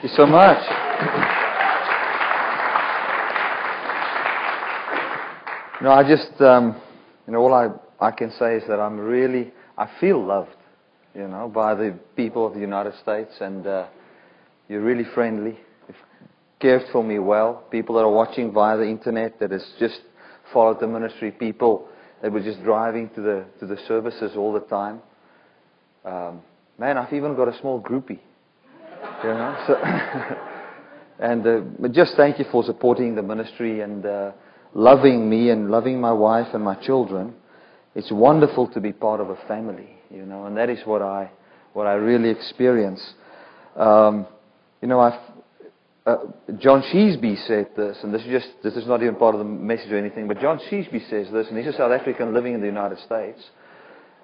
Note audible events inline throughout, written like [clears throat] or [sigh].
Thank you so much. No, I just, um, you know, all I, I can say is that I'm really, I feel loved, you know, by the people of the United States, and uh, you're really friendly. You've cared for me well. People that are watching via the internet that has just followed the ministry, people that were just driving to the to the services all the time. Um, man, I've even got a small groupie, you know. So [laughs] and uh, just thank you for supporting the ministry and. Uh, loving me and loving my wife and my children, it's wonderful to be part of a family, you know, and that is what I, what I really experience. Um, you know, I've, uh, John Sheasby said this, and this is just, this is not even part of the message or anything, but John Sheasby says this, and he's a South African living in the United States.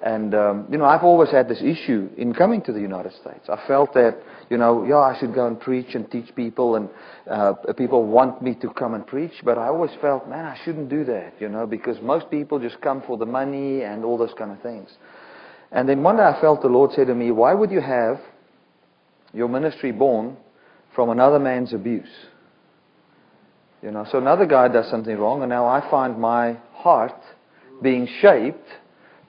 And, um, you know, I've always had this issue in coming to the United States. I felt that, you know, yeah, I should go and preach and teach people, and uh, people want me to come and preach, but I always felt, man, I shouldn't do that, you know, because most people just come for the money and all those kind of things. And then one day I felt the Lord say to me, why would you have your ministry born from another man's abuse? You know, so another guy does something wrong, and now I find my heart being shaped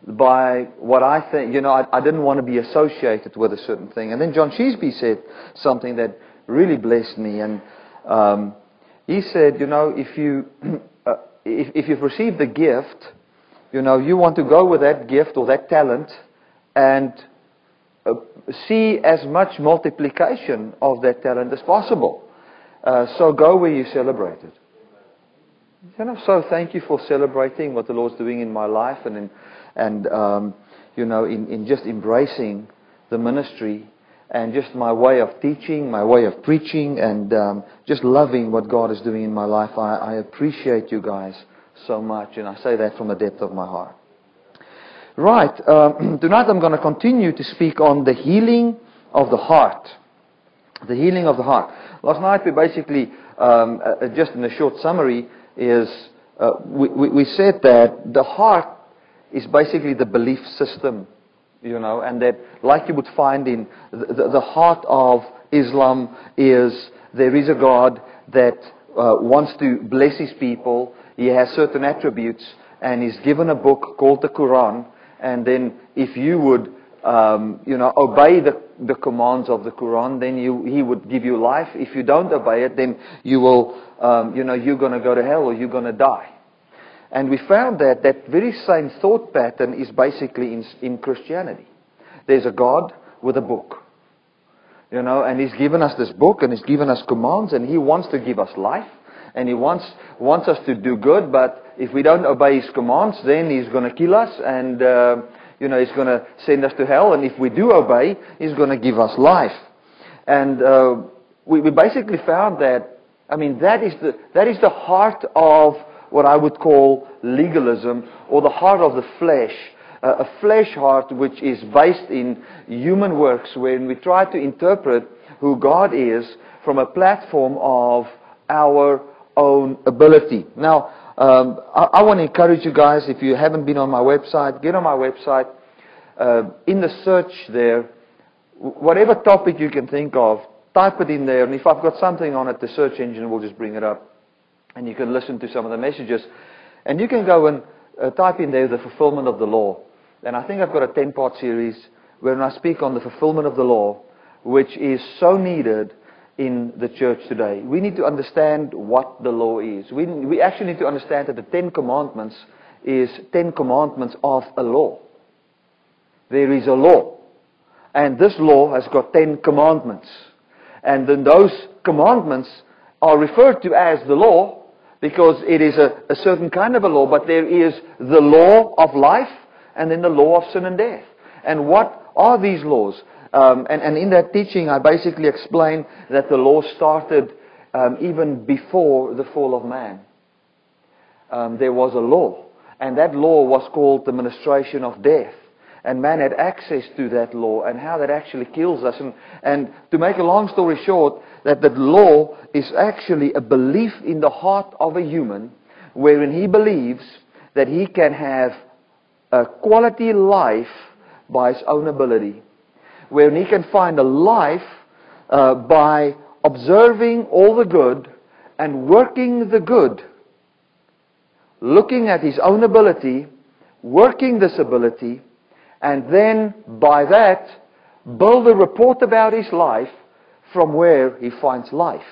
by what I think, you know, I, I, didn't want to be associated with a certain thing. And then John Sheasby said something that really blessed me. And um, he said, you know, if, you, [clears throat] uh, if, if you've received the gift, you know, you want to go with that gift or that talent and uh, see as much multiplication of that talent as possible. Uh, so go where you celebrate it. You know, so thank you for celebrating what the Lord's doing in my life and in and um, you know, in, in just embracing the ministry and just my way of teaching, my way of preaching, and um, just loving what God is doing in my life. I, I appreciate you guys so much, and I say that from the depth of my heart. Right, um, [clears throat] tonight I'm going to continue to speak on the healing of the heart. The healing of the heart. Last night we basically, um, uh, just in a short summary, is uh, we, we, we said that the heart is basically the belief system, you know, and that, like you would find in the, the, heart of Islam, is there is a God that uh, wants to bless his people. He has certain attributes, and he's given a book called the Quran. And then, if you would, um, you know, obey the, the commands of the Quran, then you, he would give you life. If you don't obey it, then you will, um, you know, you're going to go to hell or you're going to die. And we found that that very same thought pattern is basically in, in Christianity. There's a God with a book. You know, and He's given us this book and He's given us commands and He wants to give us life and He wants, wants us to do good, but if we don't obey His commands, then He's going to kill us and, uh, you know, He's going to send us to hell. And if we do obey, He's going to give us life. And uh, we, we basically found that, I mean, that is the, that is the heart of what I would call legalism or the heart of the flesh. Uh, a flesh heart which is based in human works when we try to interpret who God is from a platform of our own ability. Now, um, I, I, want to encourage you guys, if you haven't been on my website, get on my website. Uh, in the search there, whatever topic you can think of, type it in there. And if I've got something on it, the search engine will just bring it up and you can listen to some of the messages. And you can go and uh, type in there the fulfillment of the law. And I think I've got a 10 part series where I speak on the fulfillment of the law, which is so needed in the church today. We need to understand what the law is. We, we actually need to understand that the Ten Commandments is Ten Commandments of a law. There is a law. And this law has got Ten Commandments. And then those commandments are referred to as the law because it is a, a certain kind of a law, but there is the law of life and then the law of sin and death. And what are these laws? Um, and, and, in that teaching, I basically explained that the law started um, even before the fall of man. Um, there was a law, and that law was called the ministration of death. And man had access to that law and how that actually kills us. And, and to make a long story short, that the law is actually a belief in the heart of a human wherein he believes that he can have a quality life by his own ability. Wherein he can find a life uh, by observing all the good and working the good, looking at his own ability, working this ability, and then by that build a report about his life from where he finds life.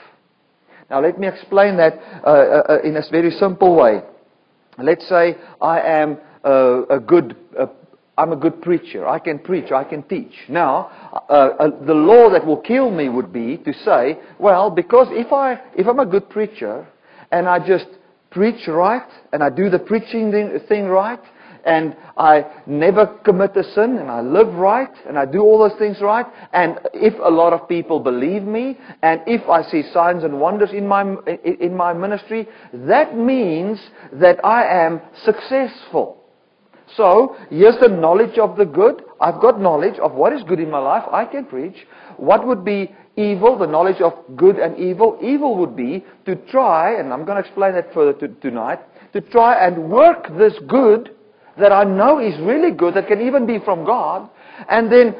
Now let me explain that uh, uh, uh in a very simple way. Let's say I am uh, a good uh, I'm a good preacher. I can preach. I can teach. Now, the law that will kill me would be to say, well, because if I if I'm a good preacher and I just preach right and I do the preaching thing right and I never commit a sin and I live right and I do all those things right and if a lot of people believe me and if I see signs and wonders in my in my ministry, that means that I am successful. So, here's the knowledge of the good. I've got knowledge of what is good in my life. I can preach. What would be evil, the knowledge of good and evil? Evil would be to try, and I'm going to explain that further to, tonight, to try and work this good that I know is really good, that can even be from God, and then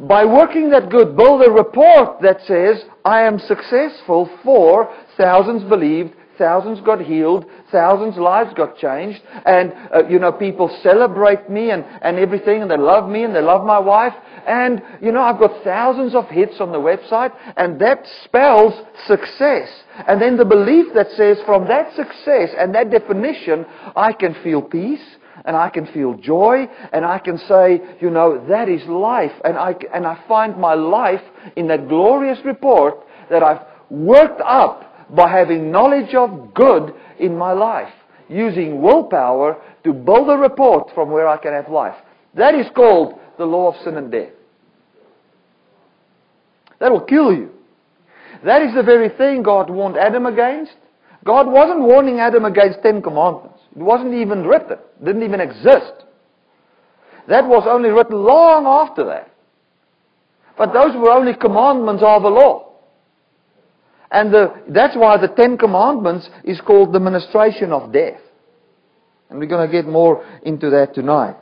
by working that good, build a report that says, I am successful for thousands believed, Thousands got healed. Thousands' lives got changed. And, uh, you know, people celebrate me and, and everything, and they love me and they love my wife. And, you know, I've got thousands of hits on the website, and that spells success. And then the belief that says from that success and that definition, I can feel peace and I can feel joy, and I can say, you know, that is life. And I, and I find my life in that glorious report that I've worked up by having knowledge of good in my life, using willpower to build a report from where I can have life. That is called the law of sin and death. That will kill you. That is the very thing God warned Adam against. God wasn't warning Adam against Ten Commandments. It wasn't even written. It didn't even exist. That was only written long after that. But those were only commandments of the law. And the, that's why the Ten Commandments is called the ministration of death. And we're going to get more into that tonight.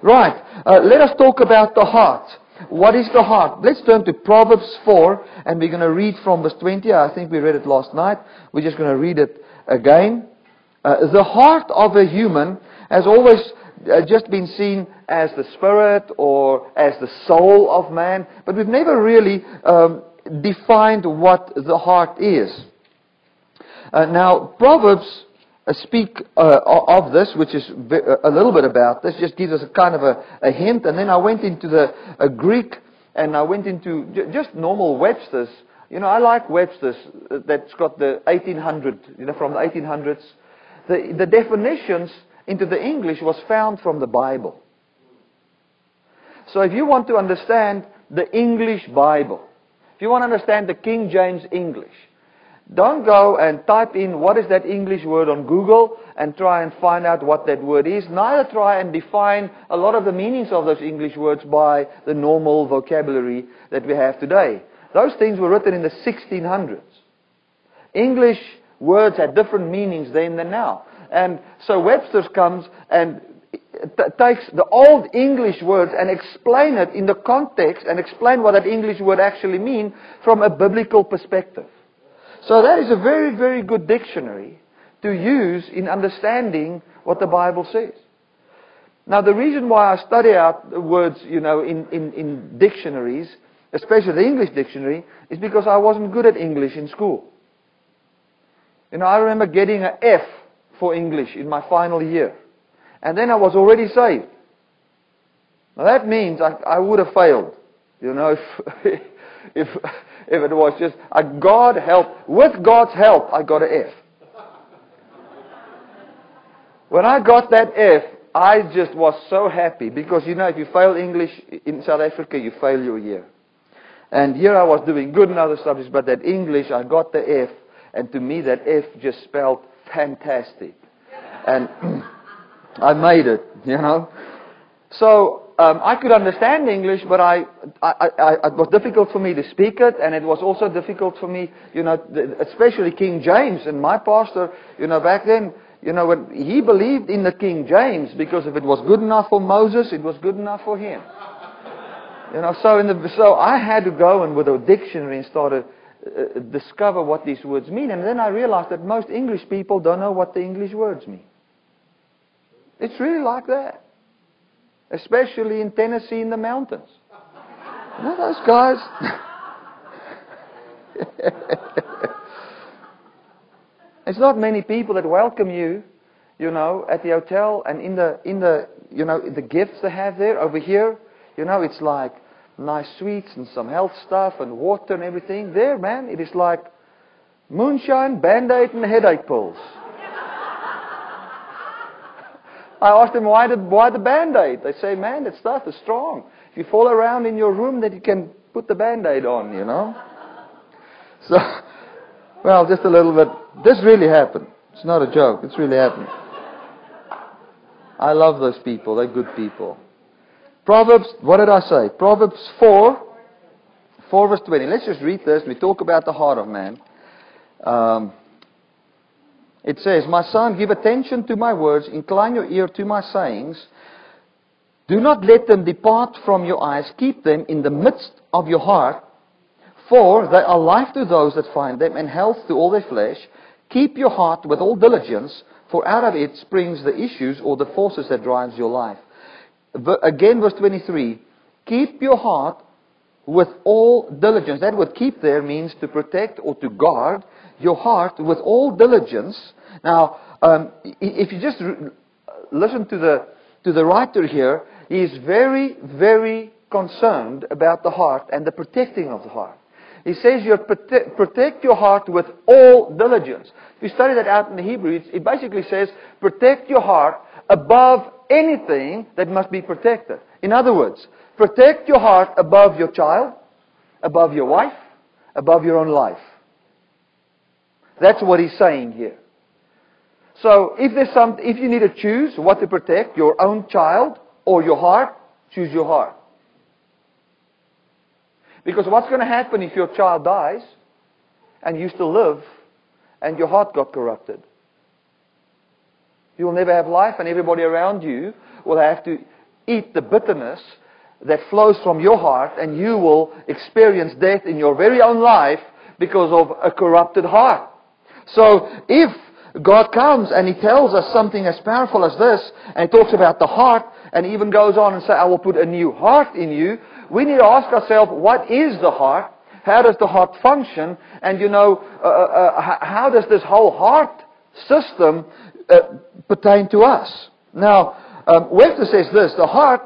Right, uh, let us talk about the heart. What is the heart? Let's turn to Proverbs 4, and we're going to read from verse 20. I think we read it last night. We're just going to read it again. Uh, the heart of a human has always uh, just been seen as the spirit or as the soul of man, but we've never really um, defined what the heart is. Uh, now, Proverbs uh, speak uh, of this, which is a little bit about this, just gives us a kind of a, a hint. And then I went into the Greek and I went into j- just normal Webster's. You know, I like Webster's that's got the 1800, you know, from the 1800s. The, the definitions into the English was found from the Bible. So if you want to understand the English Bible, if you want to understand the King James English, don't go and type in what is that English word on Google and try and find out what that word is. Neither try and define a lot of the meanings of those English words by the normal vocabulary that we have today. Those things were written in the 1600s. English words had different meanings then than now. And so Webster's comes and takes the old English words and explain it in the context and explain what that English word actually means from a biblical perspective. So that is a very, very good dictionary to use in understanding what the Bible says. Now, the reason why I study out the words, you know, in, in, in dictionaries, especially the English dictionary, is because I wasn't good at English in school. You know, I remember getting an F for English in my final year and then I was already saved. Now that means I, I would have failed. You know, [laughs] if, if, if it was just, a God help, with God's help, I got an F. When I got that F, I just was so happy because you know, if you fail English in South Africa, you fail your year. And here I was doing good in other subjects, but that English, I got the F, and to me that F just spelled fantastic. And [clears throat] I made it, you know. So um, I could understand English, but I, I, I, it was difficult for me to speak it, and it was also difficult for me, you know, especially King James. And my pastor, you know, back then, you know, when he believed in the King James because if it was good enough for Moses, it was good enough for him. You know, so in the so I had to go and with a dictionary and started uh, discover what these words mean. And then I realized that most English people don't know what the English words mean. It's really like that. Especially in Tennessee in the mountains. You know those guys? [laughs] it's not many people that welcome you, you know, at the hotel and in the in the you know the gifts they have there over here. You know, it's like nice sweets and some health stuff and water and everything. There, man, it is like moonshine, band-aid, and headache pills. I asked them why the why the band-aid. They say, man, that stuff is strong. If you fall around in your room, then you can put the band-aid on. You know. [laughs] So, well, just a little bit. This really happened. It's not a joke. It's really happened. I love those people. They're good people. Proverbs, what did I say? Proverbs 4, 4 verse 20. Let's just read this. We talk about the heart of man. Um, it says, My son, give attention to my words, incline your ear to my sayings. Do not let them depart from your eyes. Keep them in the midst of your heart. For they are life to those that find them, and health to all their flesh. Keep your heart with all diligence, for out of it springs the issues or the forces that drives your life. Again, verse 23. Keep your heart with all diligence. That word keep there means to protect or to guard your heart with all diligence. Now, um, if you just listen to the, to the writer here, he is very, very concerned about the heart and the protecting of the heart. He says you prote- protect your heart with all diligence. If you study that out in the Hebrew, it basically says protect your heart above anything that must be protected. In other words, protect your heart above your child, above your wife, above your own life. That's what he's saying here. So if there's some, if you need to choose what to protect, your own child or your heart, choose your heart. Because what's going to happen if your child dies and you still live and your heart got corrupted? You will never have life, and everybody around you will have to eat the bitterness that flows from your heart, and you will experience death in your very own life because of a corrupted heart. So, if God comes and He tells us something as powerful as this, and He talks about the heart, and even goes on and say, I will put a new heart in you, we need to ask ourselves, what is the heart? How does the heart function? And you know, uh, uh, uh how does this whole heart system uh, pertain to us. Now, um, Webster says this the heart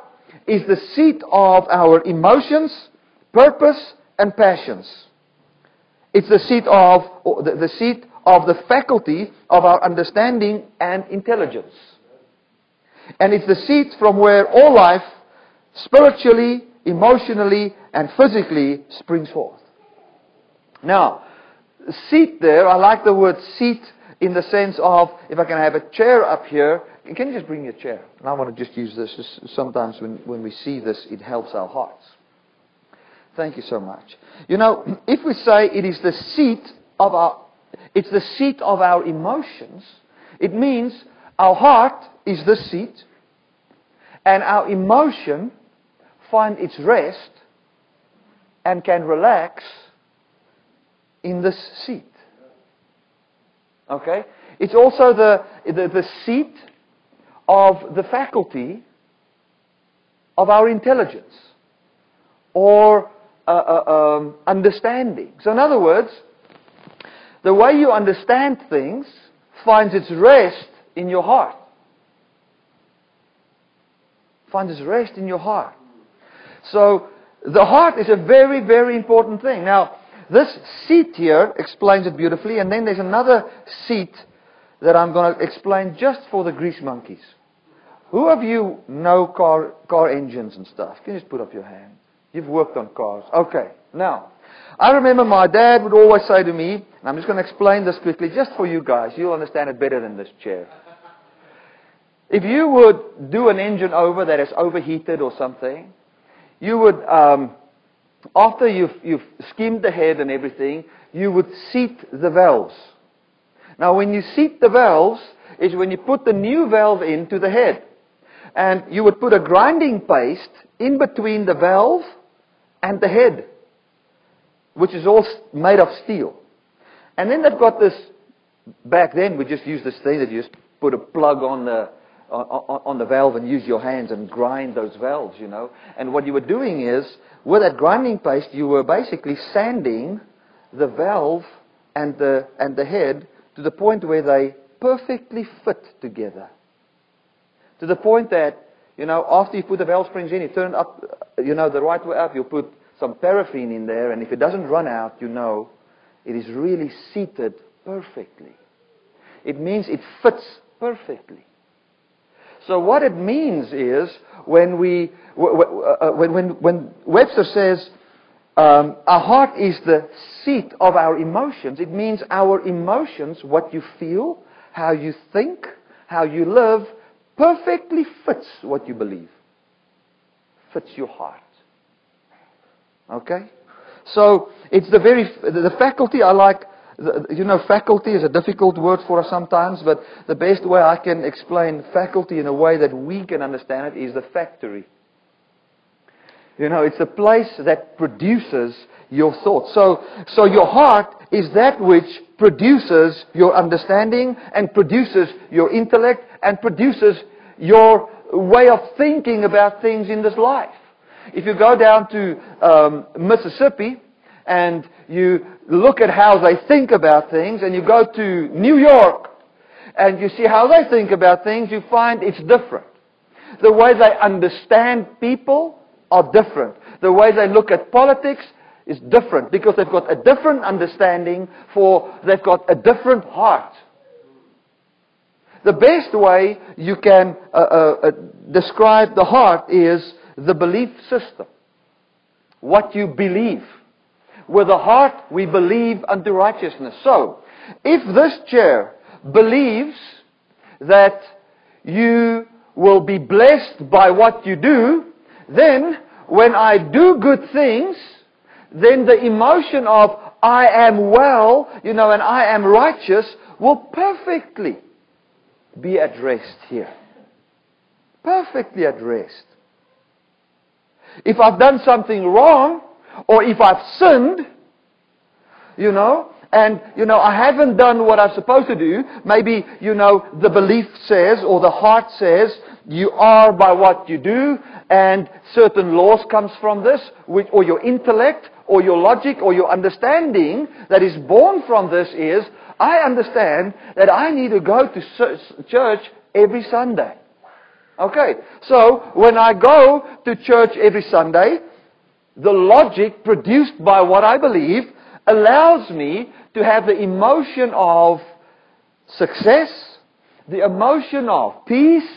is the seat of our emotions, purpose, and passions. It's the seat of the, the seat of the faculty of our understanding and intelligence. And it's the seat from where all life, spiritually, emotionally, and physically, springs forth. Now, seat there, I like the word seat in the sense of if I can have a chair up here, can you just bring your chair? And I want to just use this. Just sometimes when, when we see this, it helps our hearts. Thank you so much. You know, [clears throat] if we say it is the seat of our, it's the seat of our emotions, it means our heart is the seat, and our emotion find its rest and can relax in this seat. Okay? It's also the, the, the seat of the faculty of our intelligence or uh, uh, um, understanding. So, in other words, the way you understand things finds its rest in your heart. Finds its rest in your heart. So, the heart is a very, very important thing. Now, this seat here explains it beautifully, and then there's another seat that I'm going to explain just for the grease monkeys. Who of you know car, car engines and stuff? Can you just put up your hand? You've worked on cars. Okay. Now, I remember my dad would always say to me, and I'm just going to explain this quickly just for you guys. You'll understand it better than this chair. If you would do an engine over that is overheated or something, you would um, after you've, you've skimmed the head and everything, you would seat the valves. Now, when you seat the valves, is when you put the new valve into the head. And you would put a grinding paste in between the valve and the head. which is all made of steel. And then they've got this, back then we just used this thing that you just put a plug on the, on, on the valve and use your hands and grind those valves, you know. And what you were doing is, with that grinding paste, you were basically sanding the valve and the, and the head to the point where they perfectly fit together. To the point that, you know, after you put the valve springs in, you turn it up, you know, the right way up, you put some paraffin in there, and if it doesn't run out, you know it is really seated perfectly. It means it fits perfectly. So what it means is when we uh, when when when Webster says um, our heart is the seat of our emotions, it means our emotions, what you feel, how you think, how you live, perfectly fits what you believe. Fits your heart. Okay? So it's the very the faculty I like. You know, faculty is a difficult word for us sometimes, but the best way I can explain faculty in a way that we can understand it is the factory. You know, it's a place that produces your thoughts. So, so your heart is that which produces your understanding and produces your intellect and produces your way of thinking about things in this life. If you go down to um, Mississippi and you look at how they think about things, and you go to New York and you see how they think about things, you find it's different. The way they understand people are different. The way they look at politics is different because they've got a different understanding for they've got a different heart. The best way you can uh, uh, uh describe the heart is the belief system. What you believe. With the heart we believe unto righteousness. So, if this chair believes that you will be blessed by what you do, then when I do good things, then the emotion of I am well, you know, and I am righteous will perfectly be addressed here. Perfectly addressed. If I've done something wrong, or if I've sinned, you know, and, you know, I haven't done what I'm supposed to do, maybe, you know, the belief says, or the heart says, you are by what you do, and certain laws comes from this, or your intellect, or your logic, or your understanding that is born from this is, I understand that I need to go to church every Sunday. Okay, so when I go to church every Sunday, the logic produced by what I believe allows me to have the emotion of success, the emotion of peace,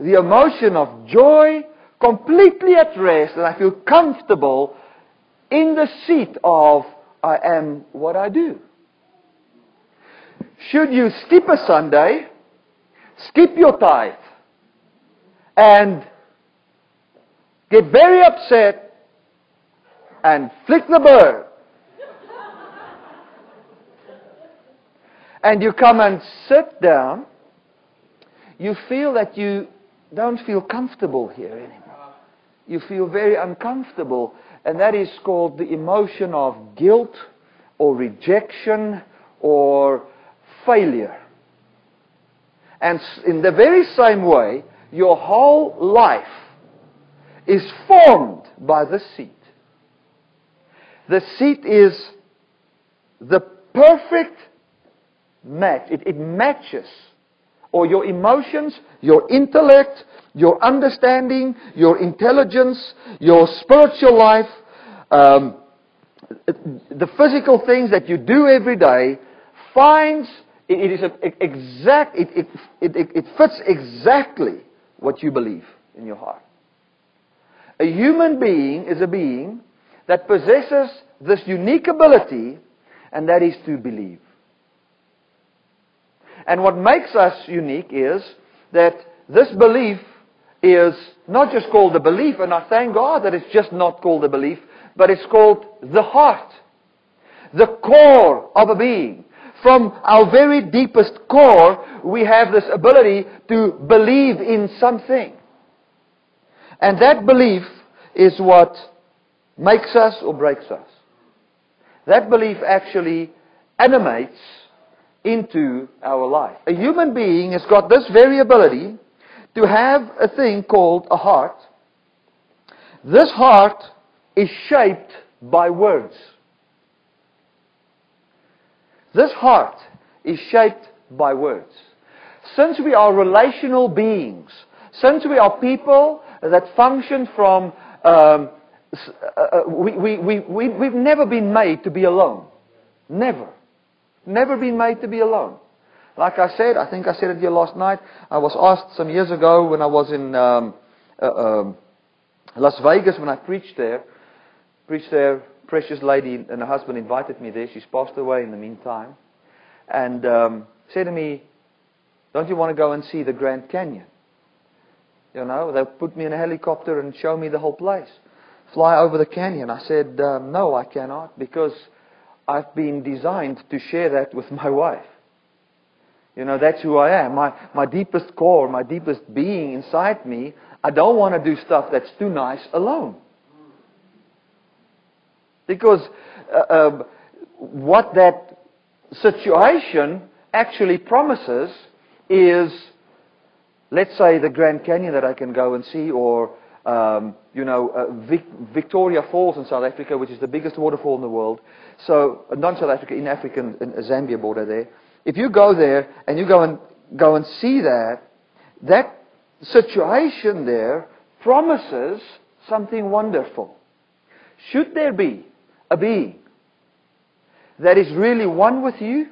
the emotion of joy, completely at rest, and I feel comfortable in the seat of I am what I do. Should you skip a Sunday, skip your tithe, and get very upset and flick the bird. and you come and sit down, you feel that you don't feel comfortable here anymore. You feel very uncomfortable, and that is called the emotion of guilt or rejection or failure. And in the very same way, your whole life is formed by the seat. The seat is the perfect match. It, it matches or your emotions, your intellect, your understanding, your intelligence, your spiritual life, um, the physical things that you do every day finds it, it is a, exact it, it, it, it fits exactly what you believe in your heart. A human being is a being that possesses this unique ability, and that is to believe. And what makes us unique is that this belief is not just called the belief, and I thank God that it's just not called the belief, but it's called the heart. The core of a being. From our very deepest core, we have this ability to believe in something. And that belief is what makes us or breaks us. that belief actually animates into our life. A human being has got this very ability to have a thing called a heart. This heart is shaped by words. This heart is shaped by words. Since we are relational beings, since we are people that function from, um, uh, uh, we, we, we, we, we've never been made to be alone. Never. Never been made to be alone. Like I said, I think I said it here last night. I was asked some years ago when I was in um, uh, um, Las Vegas when I preached there. Preached there. Precious lady and her husband invited me there. She's passed away in the meantime, and um, said to me, "Don't you want to go and see the Grand Canyon?" You know, they put me in a helicopter and show me the whole place, fly over the canyon. I said, um, "No, I cannot because." I've been designed to share that with my [laughs] wife. You know, that's who I am. My, my deepest core, my deepest being inside me, I don't want to do stuff that's too nice alone. Because uh, uh, what that situation actually promises is, let's say, the Grand Canyon that I can go and see, or um, you know, uh, Vic- Victoria Falls in South Africa, which is the biggest waterfall in the world. So, uh, not South Africa, in Africa, in, in Zambia border there. If you go there and you go and go and see that, that situation there promises something wonderful. Should there be a being that is really one with you,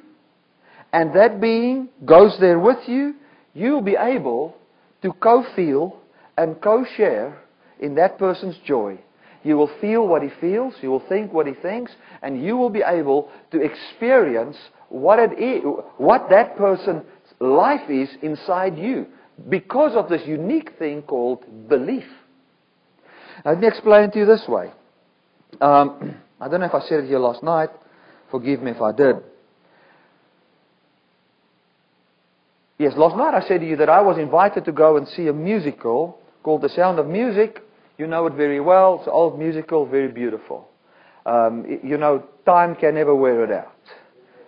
and that being goes there with you, you'll be able to co-feel and co-share in that person's joy. You will feel what he feels, you will think what he thinks, and you will be able to experience what it is, what that person's life is inside you because of this unique thing called belief. Let me explain to you this way. Um, [clears throat] I don't know if I said it here last night. Forgive me if I did. Yes, last night I said to you that I was invited to go and see a musical called The Sound of Music. You know it very well. It's old musical, very beautiful. Um, you know, time can never wear it out.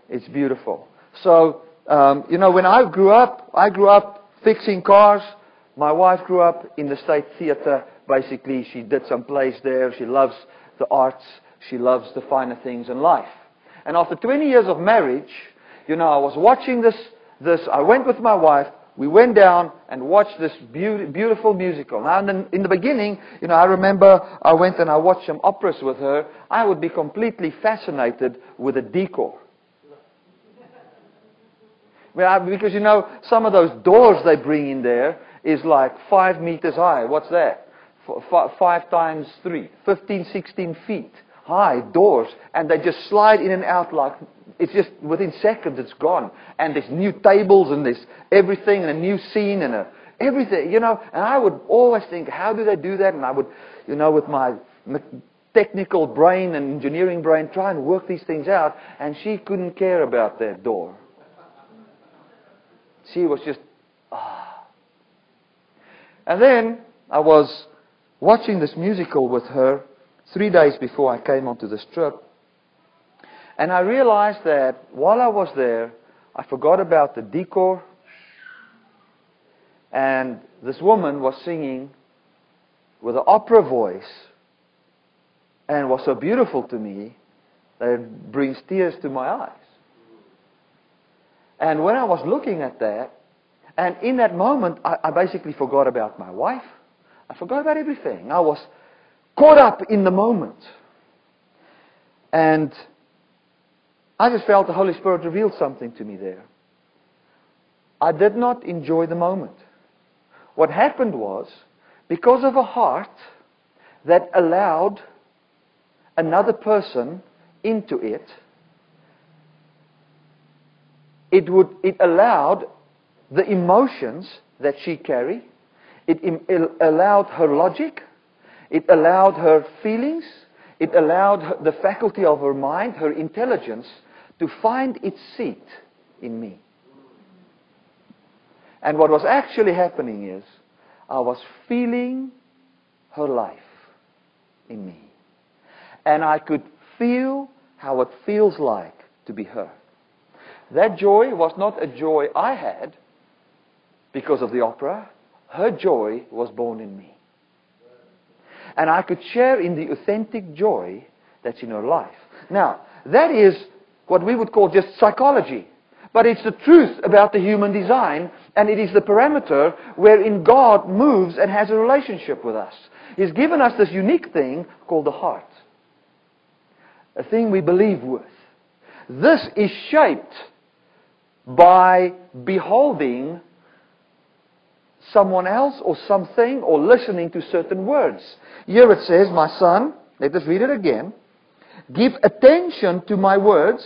It's beautiful. So, um, you know, when I grew up, I grew up fixing cars. My wife grew up in the State Theatre. Basically, she did some plays there. She loves the arts. She loves the finer things in life. And after 20 years of marriage, you know, I was watching this, this, I went with my wife, we went down and watched this be- beautiful musical. Now, in the, in the beginning, you know, I remember I went and I watched some operas with her. I would be completely fascinated with the decor. Well, Because, you know, some of those doors they bring in there is like five meters high. What's that? F- five times three. 15, 16 feet high doors. And they just slide in and out like it's just within seconds it's gone. And there's new tables and there's everything and a new scene and a, everything, you know. And I would always think, how do they do that? And I would, you know, with my technical brain and engineering brain, try and work these things out. And she couldn't care about that door. She was just, ah. And then I was watching this musical with her three days before I came onto this trip. And I realized that while I was there, I forgot about the decor. And this woman was singing with an opera voice and was so beautiful to me that it brings tears to my eyes. And when I was looking at that, and in that moment, I, I basically forgot about my wife. I forgot about everything. I was caught up in the moment. And I just felt the Holy Spirit revealed something to me there. I did not enjoy the moment. What happened was, because of a heart that allowed another person into it, it, would, it allowed the emotions that she carried, it, it allowed her logic, it allowed her feelings, it allowed the faculty of her mind, her intelligence, to find its seat in me. And what was actually happening is, I was feeling her life in me. And I could feel how it feels like to be her. That joy was not a joy I had because of the opera. Her joy was born in me. And I could share in the authentic joy that's in her life. Now, that is what we would call just psychology. But it's the truth about the human design, and it is the parameter wherein God moves and has a relationship with us. He's given us this unique thing called the heart. A thing we believe with. This is shaped by beholding someone else or something or listening to certain words. Here it says, My son, let us read it again. Give attention to my words.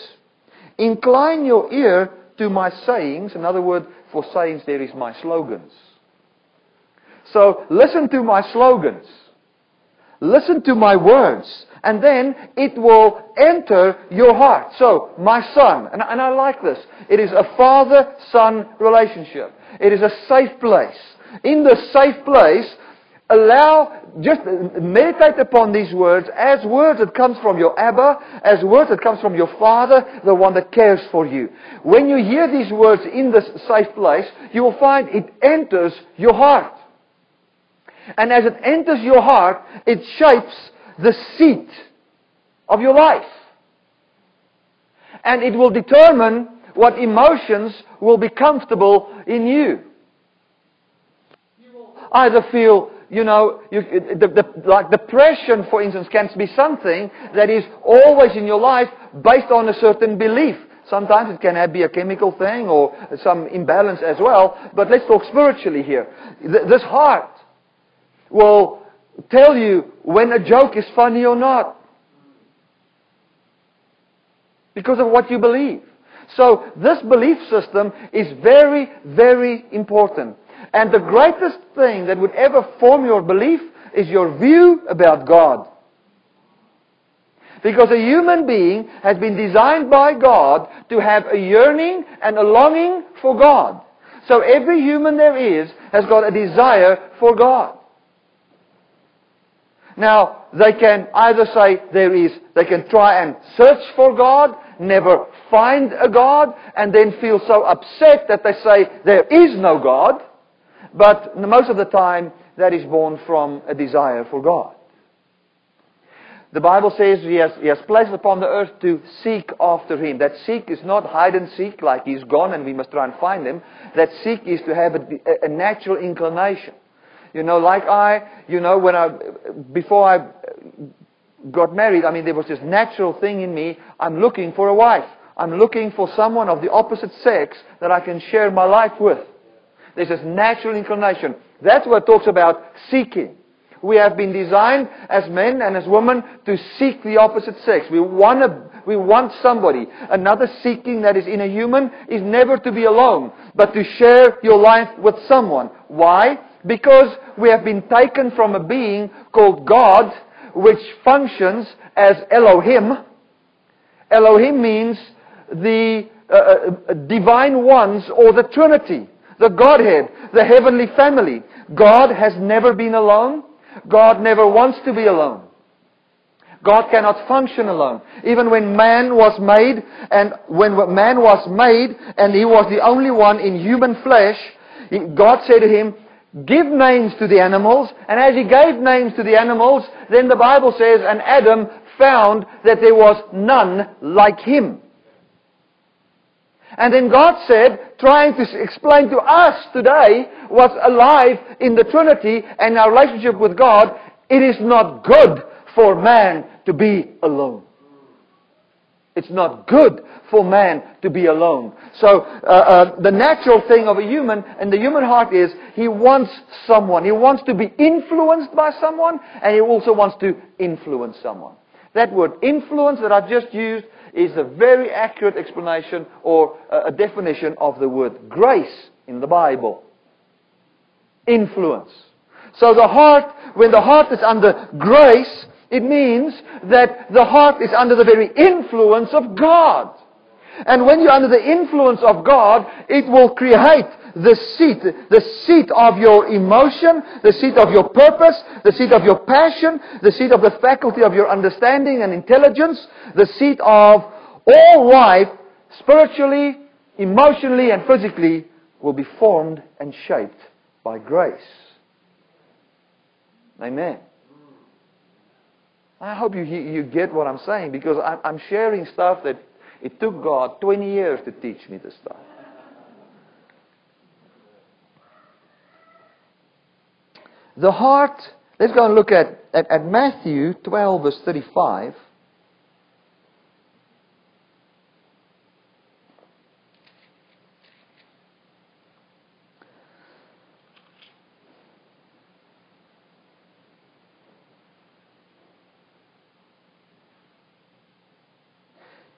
Incline your ear to my sayings. In other words, for sayings there is my slogans. So listen to my slogans. Listen to my words. And then it will enter your heart. So, my son, and, and I like this. It is a father-son relationship. It is a safe place. In the safe place, allow, just meditate upon these words as words that comes from your Abba, as words that comes from your Father, the one that cares for you. When you hear these words in this safe place, you will find it enters your heart. And as it enters your heart, it shapes the seat of your life. And it will determine what emotions will be comfortable in you. Either feel you know, you, the, the, like depression, for instance, can be something that is always in your life based on a certain belief. Sometimes it can be a chemical thing or some imbalance as well. But let's talk spiritually here. This heart will tell you when a joke is funny or not. Because of what you believe. So this belief system is very, very important. And the greatest thing that would ever form your belief is your view about God. Because a human being has been designed by God to have a yearning and a longing for God. So every human there is has got a desire for God. Now, they can either say there is, they can try and search for God, never find a God, and then feel so upset that they say there is no God. But most of the time, that is born from a desire for God. The Bible says he has, he has placed upon the earth to seek after him. That seek is not hide and seek like he's gone and we must try and find him. That seek is to have a, a natural inclination. You know, like I, you know, when I, before I got married, I mean, there was this natural thing in me. I'm looking for a wife. I'm looking for someone of the opposite sex that I can share my life with. There's this natural inclination. That's what talks about seeking. We have been designed as men and as women to seek the opposite sex. We want, a, we want somebody. Another seeking that is in a human is never to be alone, but to share your life with someone. Why? Because we have been taken from a being called God, which functions as Elohim. Elohim means the uh, uh divine ones or the Trinity the Godhead, the heavenly family. God has never been alone. God never wants to be alone. God cannot function alone. Even when man was made, and when man was made, and he was the only one in human flesh, God said to him, Give names to the animals. And as he gave names to the animals, then the Bible says, and Adam found that there was none like him. And then God said, trying to explain to us today what's alive in the Trinity and our relationship with God, it is not good for man to be alone. It's not good for man to be alone. So uh, uh, the natural thing of a human and the human heart is he wants someone. He wants to be influenced by someone and he also wants to influence someone. That word influence that I've just used is a very accurate explanation or a definition of the word grace in the Bible. Influence. So the heart, when the heart is under grace, it means that the heart is under the very influence of God. And when you're under the influence of God, it will create the seat, the seat of your emotion, the seat of your purpose, the seat of your passion, the seat of the faculty of your understanding and intelligence, the seat of all life, spiritually, emotionally, and physically, will be formed and shaped by grace. Amen. I hope you, you get what I'm saying because I'm sharing stuff that it took God 20 years to teach me this stuff. The heart, let's go and look at, at, at Matthew 12, verse 35.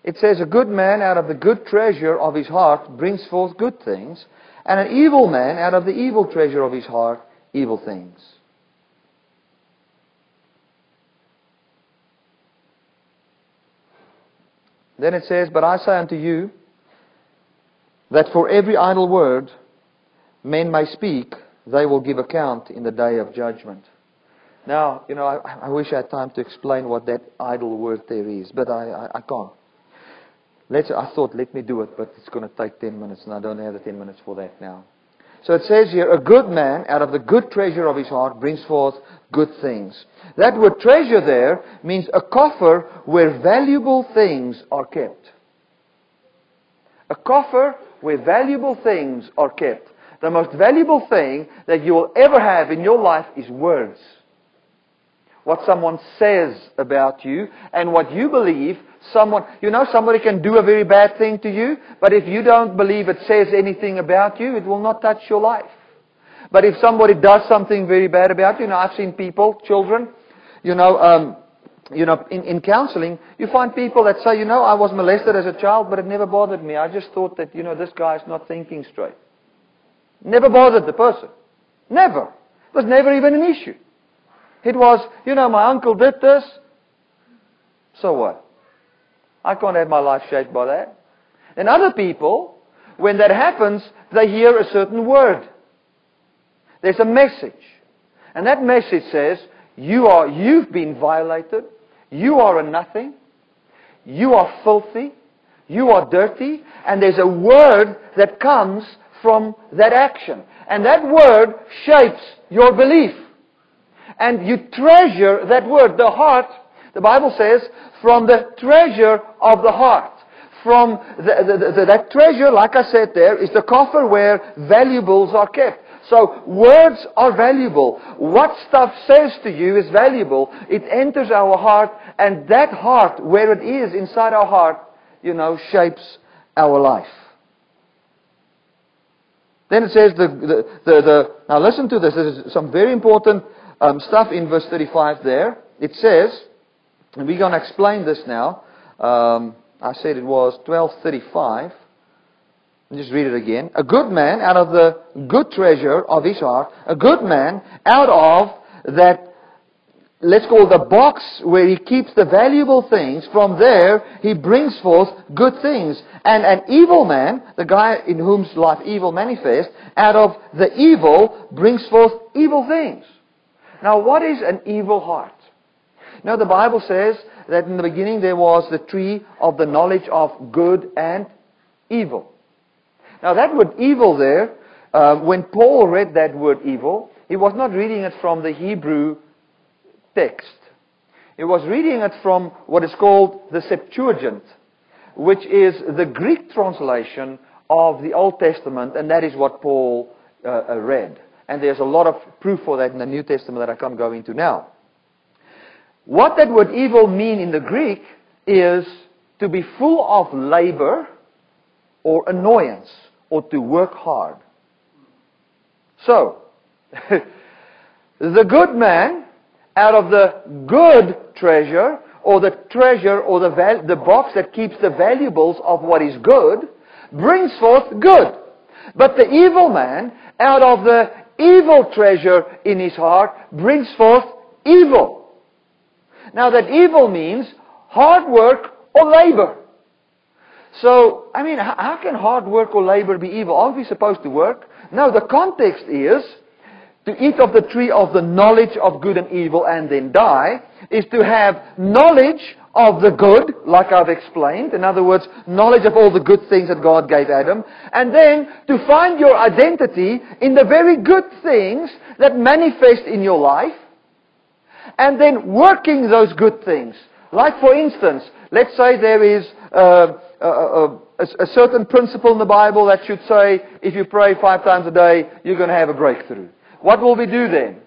It says, A good man out of the good treasure of his heart brings forth good things, and an evil man out of the evil treasure of his heart evil things. Then it says, But I say unto you that for every idle word men may speak, they will give account in the day of judgment. Now, you know, I, I wish I had time to explain what that idle word there is, but I, I, I can't. Let's, I thought, let me do it, but it's going to take 10 minutes, and I don't have the 10 minutes for that now. So it says here, a good man out of the good treasure of his heart brings forth good things. That word treasure there means a coffer where valuable things are kept. A coffer where valuable things are kept. The most valuable thing that you will ever have in your life is words. What someone says about you and what you believe someone, you know, somebody can do a very bad thing to you, but if you don't believe it says anything about you, it will not touch your life. But if somebody does something very bad about you, you know, I've seen people, children, you know, um, you know, in, in counseling, you find people that say, you know, I was molested as a child, but it never bothered me. I just thought that, you know, this guy is not thinking straight. Never bothered the person. Never. It was never even an issue. It was, you know, my uncle did this. So what? I can't have my life shaped by that. And other people, when that happens, they hear a certain word. There's a message. And that message says, you are, you've been violated. You are a nothing. You are filthy. You are dirty. And there's a word that comes from that action. And that word shapes your belief. And you treasure that word. The heart, the Bible says, from the treasure of the heart. From the, the, the, that treasure, like I said there, is the coffer where valuables are kept. So words are valuable. What stuff says to you is valuable. It enters our heart, and that heart, where it is inside our heart, you know, shapes our life. Then it says the, the, the, the now listen to this. There's some very important um, stuff in verse 35 there. It says, and we're going to explain this now. Um, I said it was 1235. Just read it again. A good man out of the good treasure of his heart, a good man out of that, let's call the box where he keeps the valuable things, from there he brings forth good things. And an evil man, the guy in whom's life evil manifests, out of the evil brings forth evil things. Now what is an evil heart? Now the Bible says that in the beginning there was the tree of the knowledge of good and evil. Now that word evil there, uh, when Paul read that word evil, he was not reading it from the Hebrew text. He was reading it from what is called the Septuagint, which is the Greek translation of the Old Testament, and that is what Paul uh, uh read. And there's a lot of proof for that in the New Testament that I can't go into now. What that word evil mean in the Greek is to be full of labor or annoyance or to work hard. So, [laughs] the good man out of the good treasure or the treasure or the, val- the box that keeps the valuables of what is good brings forth good. But the evil man out of the evil treasure in his heart brings forth evil. Now that evil means hard work or labor. So, I mean, how can hard work or labor be evil? Aren't we supposed to work? No, the context is to eat of the tree of the knowledge of good and evil and then die is to have knowledge of the good, like I've explained. In other words, knowledge of all the good things that God gave Adam. And then to find your identity in the very good things that manifest in your life. And then working those good things. Like for instance, let's say there is uh, a, a, a, certain principle in the Bible that should say, if you pray five times a day, you're going to have a breakthrough. What will we do then?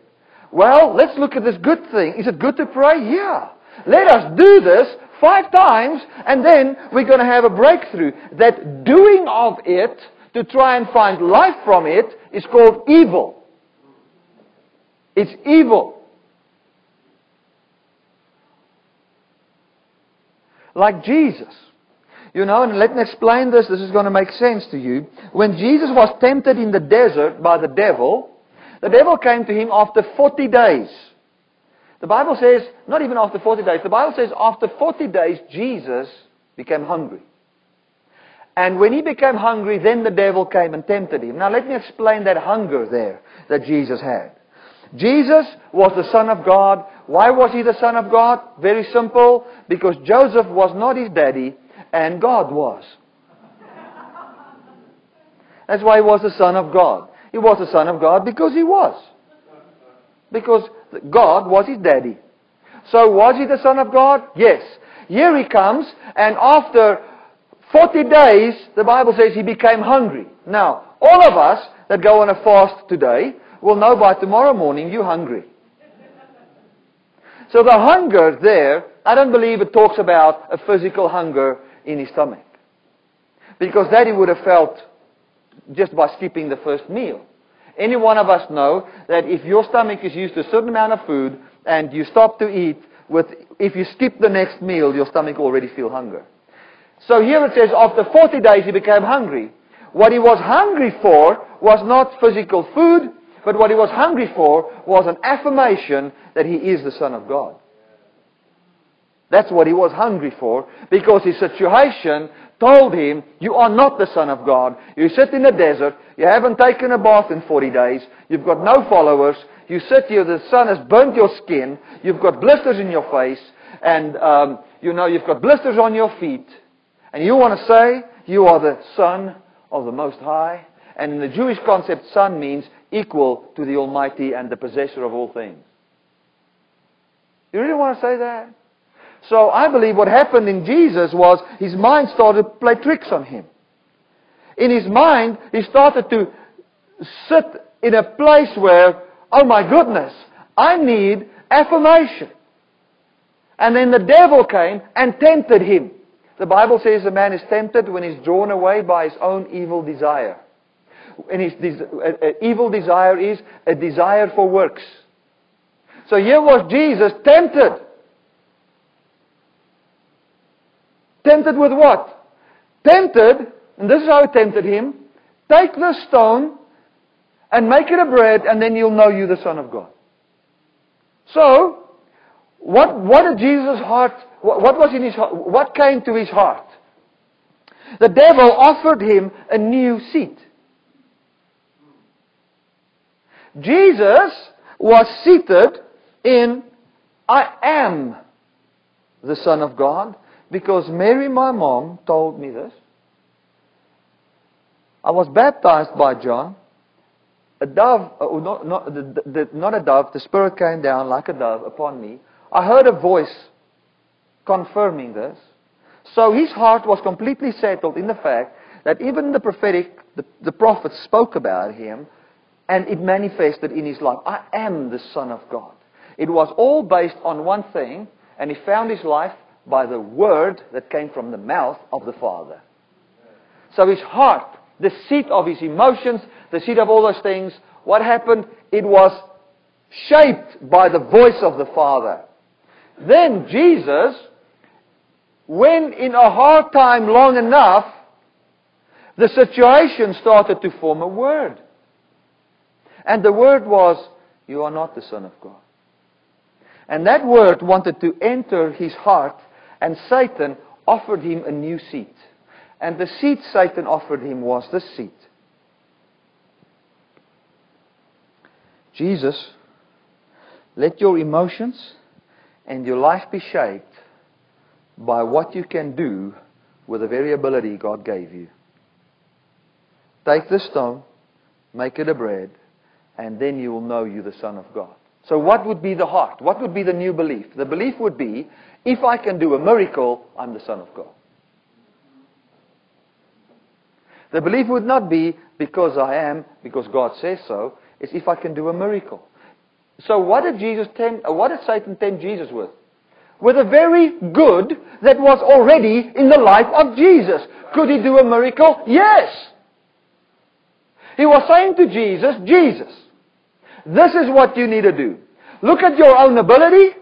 Well, let's look at this good thing. Is it good to pray? Yeah. Let us do this five times, and then we're going to have a breakthrough. That doing of it, to try and find life from it, is called evil. It's evil. Like Jesus. You know, and let me explain this. This is going to make sense to you. When Jesus was tempted in the desert by the devil, the devil came to him after 40 days. The Bible says, not even after 40 days, the Bible says after 40 days, Jesus became hungry. And when he became hungry, then the devil came and tempted him. Now let me explain that hunger there that Jesus had. Jesus was the Son of God. Why was he the Son of God? Very simple. Because Joseph was not his daddy, and God was. That's why he was the Son of God. He was the Son of God because he was. Because God was his daddy. So was he the Son of God? Yes. Here he comes, and after 40 days, the Bible says he became hungry. Now, all of us that go on a fast today will know by tomorrow morning you're hungry. So the hunger there, I don't believe it talks about a physical hunger in his stomach. Because that he would have felt just by skipping the first meal. Any one of us know that if your stomach is used to a certain amount of food and you stop to eat, with, if you skip the next meal, your stomach already feel hunger. So here it says, after 40 days he became hungry. What he was hungry for was not physical food, but what he was hungry for was an affirmation that he is the Son of God. That's what he was hungry for because his situation told him, You are not the Son of God. You sit in the desert. You haven't taken a bath in 40 days. You've got no followers. You sit here. The sun has burnt your skin. You've got blisters in your face. And, um, you know, you've got blisters on your feet. And you want to say, You are the Son of the Most High. And in the Jewish concept, Son means equal to the Almighty and the possessor of all things. You really want to say that? So I believe what happened in Jesus was his mind started to play tricks on him. In his mind, he started to sit in a place where, oh my goodness, I need affirmation. And then the devil came and tempted him. The Bible says a man is tempted when he's drawn away by his own evil desire. And his des- uh, uh, evil desire is a desire for works. So here was Jesus tempted Tempted with what? Tempted, and this is how it tempted him, take the stone and make it a bread, and then you'll know you the Son of God. So, what, what did Jesus' heart, what, what was in his heart, what came to his heart? The devil offered him a new seat. Jesus was seated in, I am the Son of God. Because Mary, my mom, told me this. I was baptized by John. A dove, uh, not, not, the, the, not a dove, the Spirit came down like a dove upon me. I heard a voice confirming this. So his heart was completely settled in the fact that even the prophetic, the, the prophets spoke about him, and it manifested in his life. I am the Son of God. It was all based on one thing, and he found his life by the word that came from the mouth of the Father. So his heart, the seat of his emotions, the seat of all those things, what happened? It was shaped by the voice of the Father. Then Jesus, when in a hard time long enough, the situation started to form a word. And the word was, You are not the Son of God. And that word wanted to enter his heart and Satan offered him a new seat. And the seat Satan offered him was this seat. Jesus, let your emotions and your life be shaped by what you can do with the very ability God gave you. Take the stone, make it a bread, and then you will know you're the Son of God. So what would be the heart? What would be the new belief? The belief would be, if I can do a miracle, I'm the Son of God. The belief would not be because I am, because God says so. It's if I can do a miracle. So what did Jesus tempt, uh, what did Satan tempt Jesus with? With a very good that was already in the life of Jesus. Could he do a miracle? Yes. He was saying to Jesus, Jesus, this is what you need to do. Look at your own ability.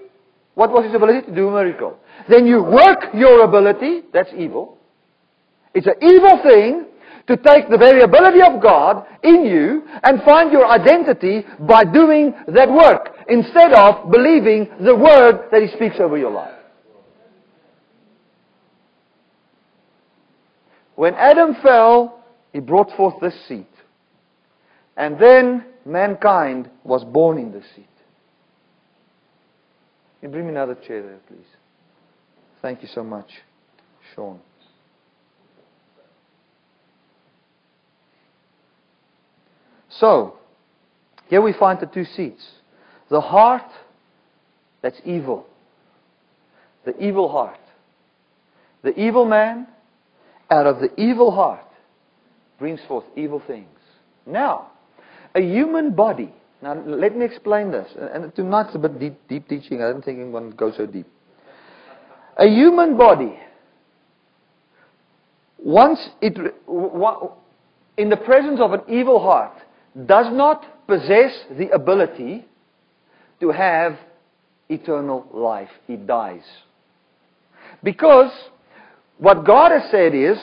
What was his ability? To do a miracle. Then you work your ability. That's evil. It's an evil thing to take the variability of God in you and find your identity by doing that work instead of believing the word that He speaks over your life. When Adam fell, he brought forth this seed. And then mankind was born in the seed. You bring me another chair there, please? Thank you so much, Sean. So, here we find the two seeds. The heart that's evil. The evil heart. The evil man, out of the evil heart, brings forth evil things. Now, a human body. Now, let me explain this. And tonight's a bit deep, deep teaching. I don't think going to go so deep. A human body, once it, in the presence of an evil heart, does not possess the ability to have eternal life. It dies. Because what God has said is,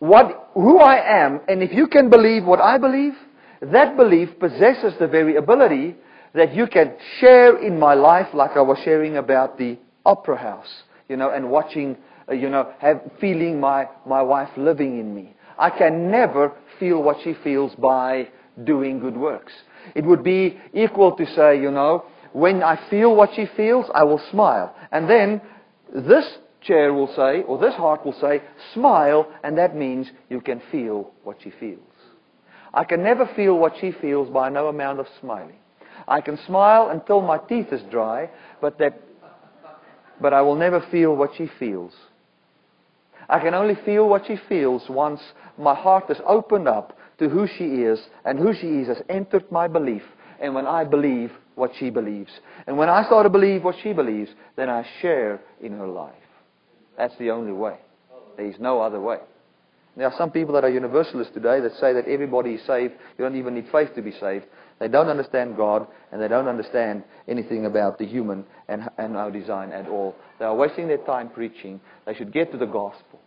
what, who I am, and if you can believe what I believe, that belief possesses the very ability that you can share in my life like I was sharing about the opera house, you know, and watching, uh, you know, have, feeling my, my wife living in me. I can never feel what she feels by doing good works. It would be equal to say, you know, when I feel what she feels, I will smile. And then this chair will say, or this heart will say, smile, and that means you can feel what she feels. I can never feel what she feels by no amount of smiling. I can smile until my teeth is dry, but that, but I will never feel what she feels. I can only feel what she feels once my heart is opened up to who she is, and who she is has entered my belief. And when I believe what she believes, and when I start to believe what she believes, then I share in her life. That's the only way. There is no other way. There are some people that are universalists today that say that everybody is saved. You don't even need faith to be saved. They don't understand God and they don't understand anything about the human and, and our design at all. They are wasting their time preaching. They should get to the gospel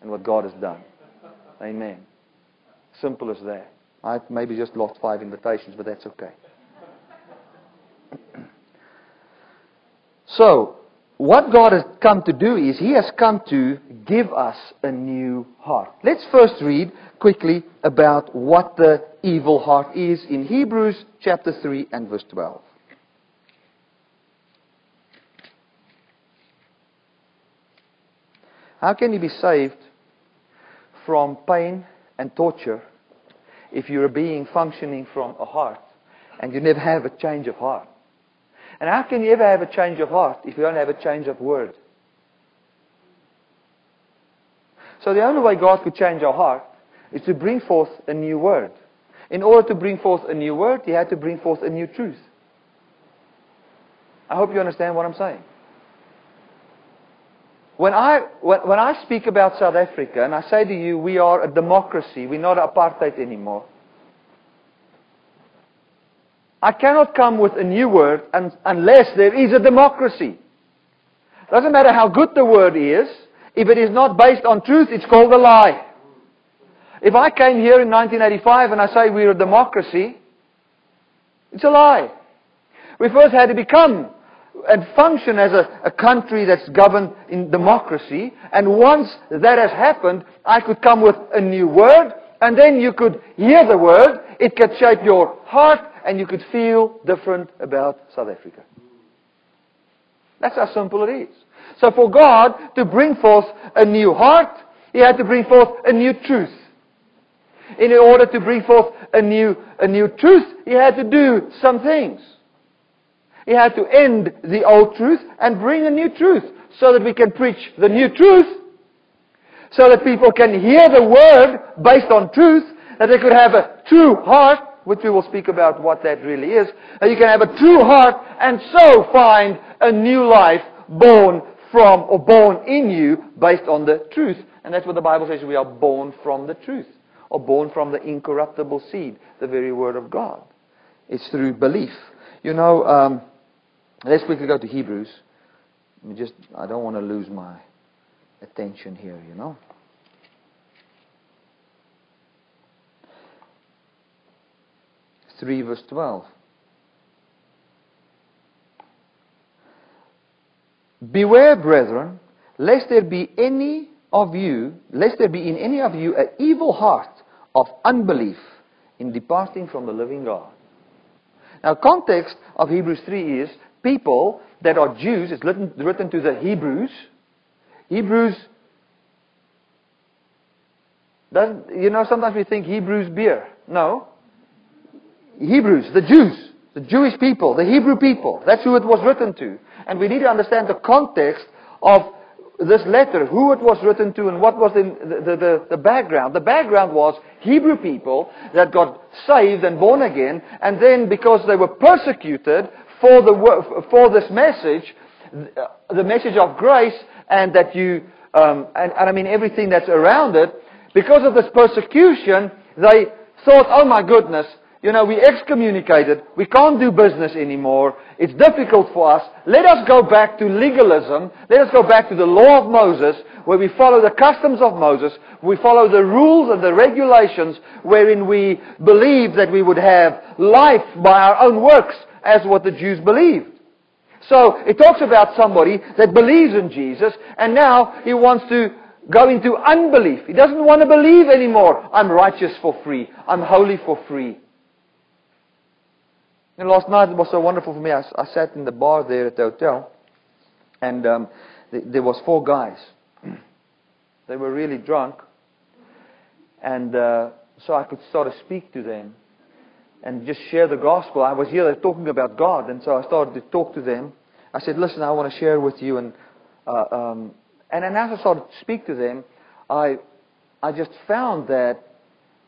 and what God has done. Amen. Simple as that. I maybe just lost five invitations, but that's okay. [clears throat] so, what God has come to do is He has come to give us a new heart. Let's first read quickly about what the evil heart is in Hebrews chapter 3 and verse 12. How can you be saved from pain and torture if you're a being functioning from a heart and you never have a change of heart. And how can you ever have a change of heart if you don't have a change of word? So the only way God could change our heart is to bring forth a new word. In order to bring forth a new word, He had to bring forth a new truth. I hope you understand what I'm saying. When I, when, when I speak about South Africa and I say to you, we are a democracy, we're not apartheid anymore. I cannot come with a new word unless there is a democracy. Doesn't matter how good the word is, if it is not based on truth, it's called a lie. If I came here in 1985 and I say we're a democracy, it's a lie. We first had to become and function as a, a country that's governed in democracy. And once that has happened, I could come with a new word, and then you could hear the word, it could shape your heart, and you could feel different about South Africa. That's how simple it is. So for God to bring forth a new heart, He had to bring forth a new truth. In order to bring forth a new, a new truth, He had to do some things. He had to end the old truth and bring a new truth so that we can preach the new truth, so that people can hear the word based on truth, that they could have a true heart, which we will speak about what that really is, that you can have a true heart and so find a new life born from or born in you based on the truth. And that's what the Bible says we are born from the truth or born from the incorruptible seed, the very word of God. It's through belief. You know, um, let's quickly go to Hebrews. Just I don't want to lose my attention here, you know. Three verse twelve. Beware, brethren, lest there be any of you, lest there be in any of you an evil heart of unbelief in departing from the living God. Now, context of Hebrews 3 is people that are Jews, it's written, written to the Hebrews. Hebrews, doesn't, you know, sometimes we think Hebrews beer. No. Hebrews, the Jews, the Jewish people, the Hebrew people. That's who it was written to. And we need to understand the context of this letter, who it was written to, and what was in the, the, the, background. The background was Hebrew people that got saved and born again, and then because they were persecuted for, the, for this message, the message of grace, and that you, um, and, and I mean everything that's around it, because of this persecution, they thought, oh my goodness, you know, we excommunicated. We can't do business anymore. It's difficult for us. Let us go back to legalism. Let us go back to the law of Moses, where we follow the customs of Moses. We follow the rules and the regulations wherein we believe that we would have life by our own works, as what the Jews believed. So, it talks about somebody that believes in Jesus, and now he wants to go into unbelief. He doesn't want to believe anymore. I'm righteous for free. I'm holy for free. And last night it was so wonderful for me. I, I sat in the bar there at the hotel, and um, th- there was four guys. [clears throat] they were really drunk, and uh, so I could start to speak to them and just share the gospel. I was here talking about God, and so I started to talk to them. I said, "Listen, I want to share with you." And uh, um, and then as I started to speak to them, I I just found that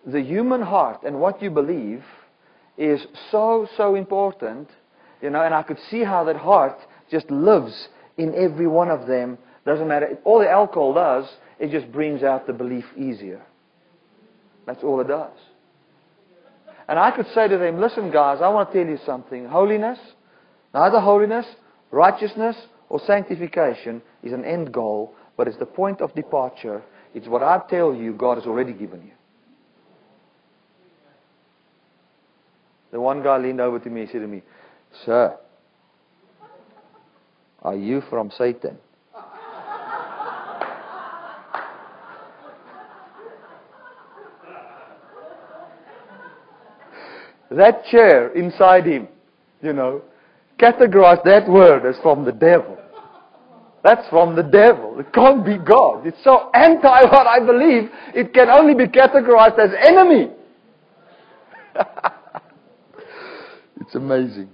the human heart and what you believe is so, so important. You know, and I could see how that heart just lives in every one of them. Doesn't matter. All the alcohol does, it just brings out the belief easier. That's all it does. And I could say to them, listen, guys, I want to tell you something. Holiness, neither holiness, righteousness, or sanctification is an end goal, but it's the point of departure. It's what I tell you God has already given you. The one guy leaned over to me and said to me, Sir, are you from Satan? that chair inside him, you know, categorized that word as from the devil. That's from the devil. It can't be God. It's so anti what I believe, it can only be categorized as enemy. [laughs] It's amazing.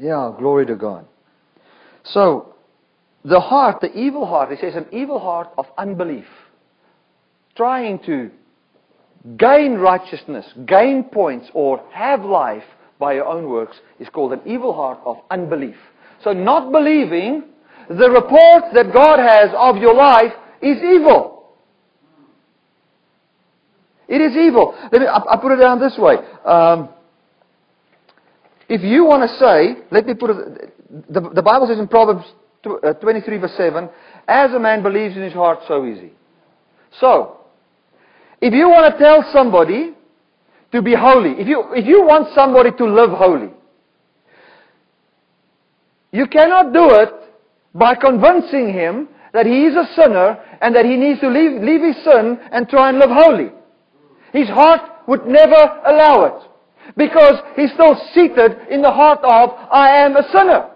Yeah, glory to God. So, the heart, the evil heart, it says an evil heart of unbelief. Trying to gain righteousness, gain points, or have life by your own works is called an evil heart of unbelief. So, not believing the report that God has of your life is evil. It is evil. Let me, I, I put it down this way. Um, if you want to say, let me put it, the, the Bible says in Proverbs uh, 23 verse 7, as a man believes in his heart, so is he. So, if you want to tell somebody to be holy, if you, if you want somebody to live holy, You cannot do it by convincing him that he is a sinner and that he needs to leave, leave his sin and try and live holy. His heart would never allow it. Because he's still seated in the heart of, I am a sinner.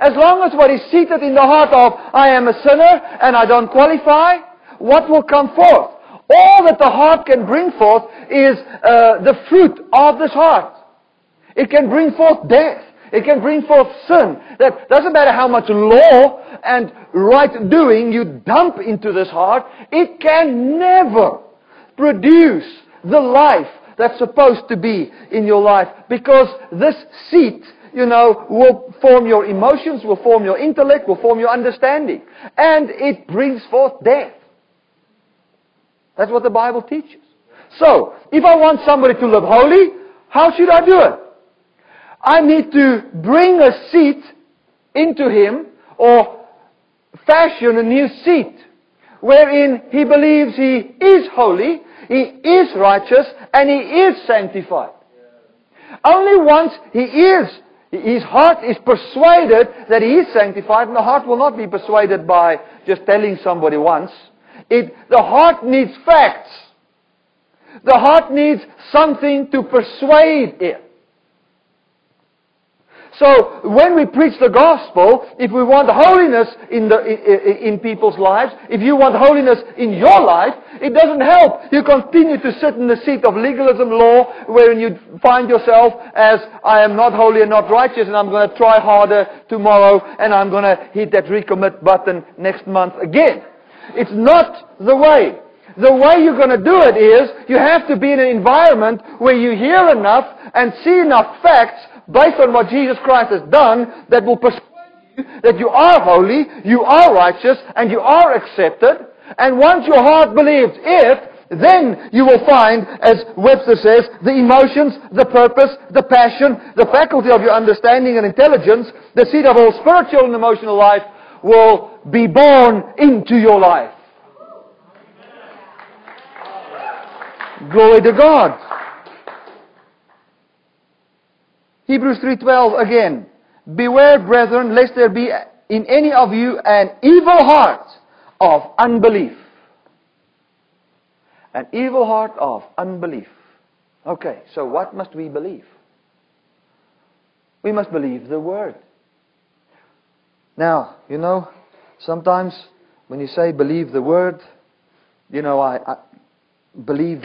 As long as what is seated in the heart of, I am a sinner and I don't qualify, what will come forth? All that the heart can bring forth is uh, the fruit of this heart. It can bring forth death. It can bring forth sin. That doesn't matter how much law and right doing you dump into this heart, it can never produce the life that's supposed to be in your life because this seat you know, will form your emotions, will form your intellect, will form your understanding. And it brings forth death. That's what the Bible teaches. So, if I want somebody to live holy, how should I do it? I need to bring a seat into him or fashion a new seat wherein he believes he is holy, he is righteous, and he is sanctified. Only once he is, his heart is persuaded that he is sanctified, and the heart will not be persuaded by just telling somebody once. It, the heart needs facts. The heart needs something to persuade it. So when we preach the gospel, if we want holiness in, the, in, in, people's lives, if you want holiness in your life, it doesn't help. You continue to sit in the seat of legalism law, wherein you find yourself as I am not holy and not righteous, and I'm going to try harder tomorrow, and I'm going to hit that recommit button next month again. It's not the way. The way you're going to do it is you have to be in an environment where you hear enough and see enough facts based on what Jesus Christ has done that will persuade you that you are holy, you are righteous, and you are accepted. And once your heart believes it, then you will find, as Webster says, the emotions, the purpose, the passion, the faculty of your understanding and intelligence, the seed of all spiritual and emotional life will be born into your life. Glory to God. Hebrews 3:12 again. Beware, brethren, lest there be in any of you an evil heart of unbelief. An evil heart of unbelief. Okay, so what must we believe? We must believe the Word. Now, you know, sometimes when you say believe the Word, you know, I, I believe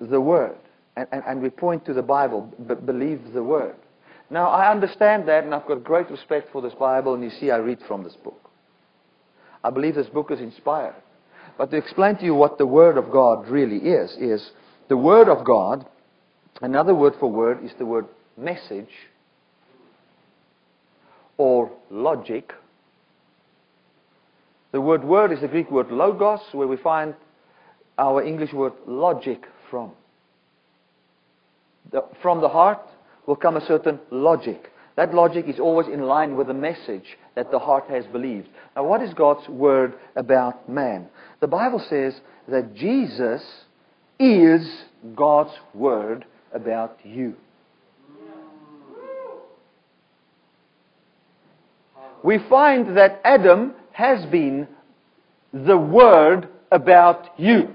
the Word and, and, and we point to the Bible, but believe the Word. Now, I understand that, and I've got great respect for this Bible, and you see, I read from this book. I believe this book is inspired. But to explain to you what the Word of God really is, is the Word of God, another word for word is the word message or logic. The word word is the Greek word logos, where we find our English word logic from the, from the heart will come a certain logic. That logic is always in line with the message that the heart has believed. Now, what is God's word about man? The Bible says that Jesus is God's word about you. We find that Adam has been the word about you.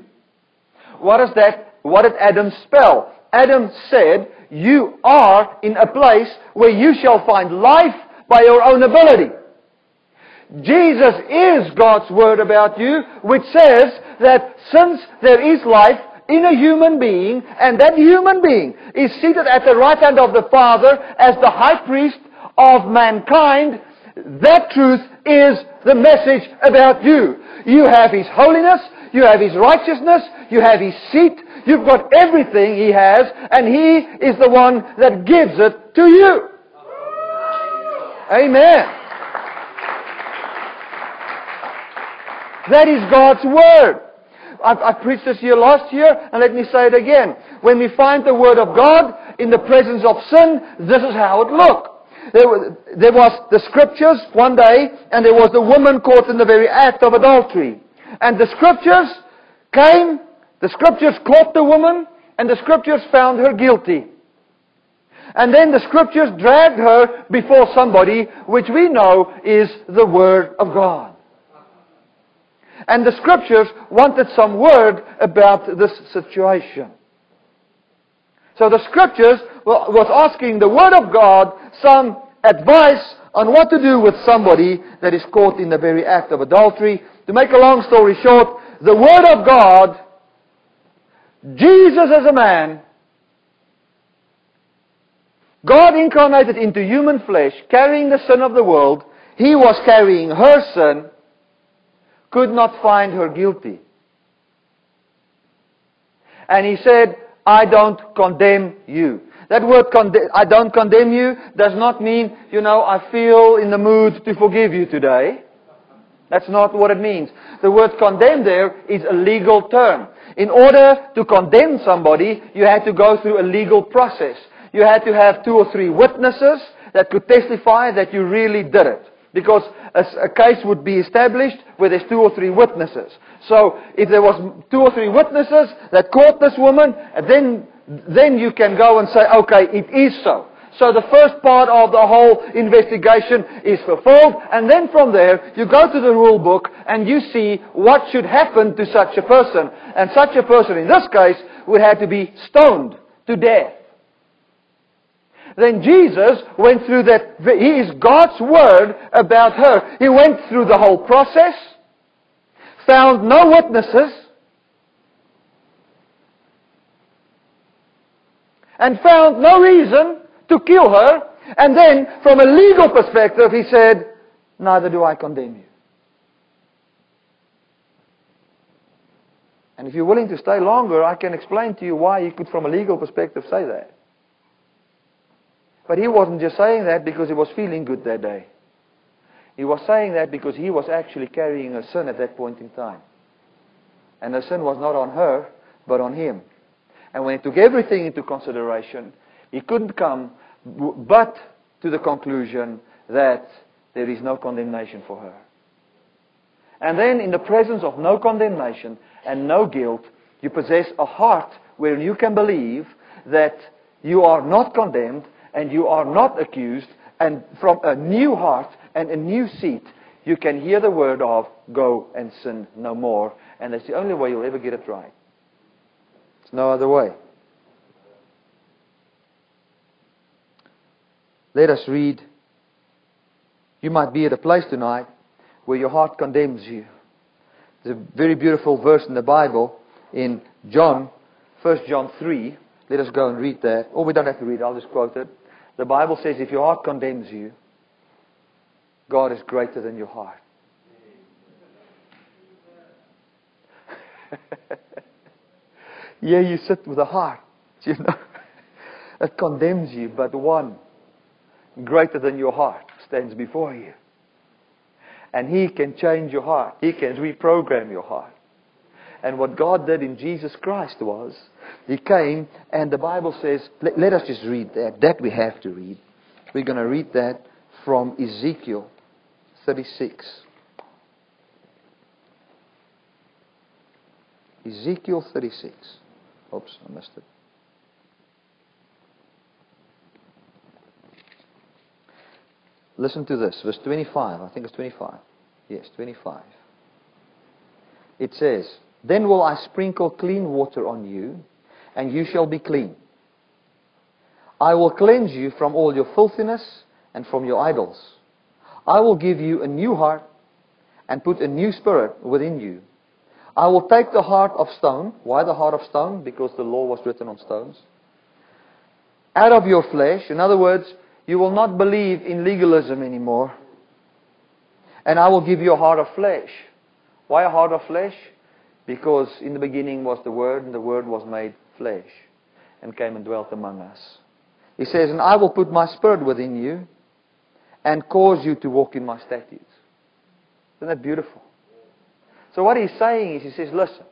What is that? What did Adam spell? Adam said, You are in a place where you shall find life by your own ability. Jesus is God's word about you, which says that since there is life in a human being, and that human being is seated at the right hand of the Father as the high priest of mankind, that truth is the message about you. You have His holiness, you have His righteousness, you have His seat, You've got everything He has, and He is the one that gives it to you. Amen. That is God's Word. I preached this here last year, and let me say it again. When we find the Word of God in the presence of sin, this is how it looked. There was, there was the scriptures one day, and there was the woman caught in the very act of adultery. And the scriptures came the scriptures caught the woman, and the scriptures found her guilty. And then the scriptures dragged her before somebody, which we know is the Word of God. And the scriptures wanted some word about this situation. So the scriptures was asking the Word of God some advice on what to do with somebody that is caught in the very act of adultery. To make a long story short, the Word of God, Jesus as a man, God incarnated into human flesh, carrying the sin of the world, He was carrying her sin, could not find her guilty. And He said, I don't condemn you. That word, I don't condemn you, does not mean, you know, I feel in the mood to forgive you today. That's not what it means. The word condemn there is a legal term. In order to condemn somebody, you had to go through a legal process. You had to have two or three witnesses that could testify that you really did it. Because a, a, case would be established where there's two or three witnesses. So if there was two or three witnesses that caught this woman, then then you can go and say, okay, it is so. So the first part of the whole investigation is fulfilled, and then from there, you go to the rule book and you see what should happen to such a person. And such a person, in this case, would have to be stoned to death. Then Jesus went through that, he is God's word about her. He went through the whole process, found no witnesses, and found no reason to kill her. And then, from a legal perspective, he said, Neither do I condemn you. And if you're willing to stay longer, I can explain to you why he could, from a legal perspective, say that. But he wasn't just saying that because he was feeling good that day. He was saying that because he was actually carrying a sin at that point in time. And the sin was not on her, but on him. And when he took everything into consideration, he couldn't come but to the conclusion that there is no condemnation for her. And then, in the presence of no condemnation and no guilt, you possess a heart where you can believe that you are not condemned and you are not accused, and from a new heart and a new seat, you can hear the word of go and sin no more. And that's the only way you'll ever get it right It's no other way. Let us read. You might be at a place tonight where your heart condemns you. There's a very beautiful verse in the Bible in John, 1 John 3. Let us go and read that. Or we don't have to read it, I'll just quote it. The Bible says, if your heart condemns you, God is greater than your heart. [laughs] Yeah, you sit with a heart, [laughs] you know, that condemns you, but one greater than your heart stands before you. And He can change your heart. He can reprogram your heart. And what God did in Jesus Christ was, He came, and the Bible says, let, let us just read that. That we have to read. We're going to read that from Ezekiel 36. Ezekiel 36. Oops, I missed it. Listen to this, verse 25. I think it's 25. Yes, 25. It says, Then will I sprinkle clean water on you, and you shall be clean. I will cleanse you from all your filthiness and from your idols. I will give you a new heart and put a new spirit within you. I will take the heart of stone. Why the heart of stone? Because the law was written on stones. Out of your flesh. In other words, you will not believe in legalism anymore. And I will give you a heart of flesh. Why a heart of flesh? Because in the beginning was the Word, and the Word was made flesh and came and dwelt among us. He says, And I will put my spirit within you and cause you to walk in my statutes. Isn't that beautiful? So what he's saying is, he says, listen,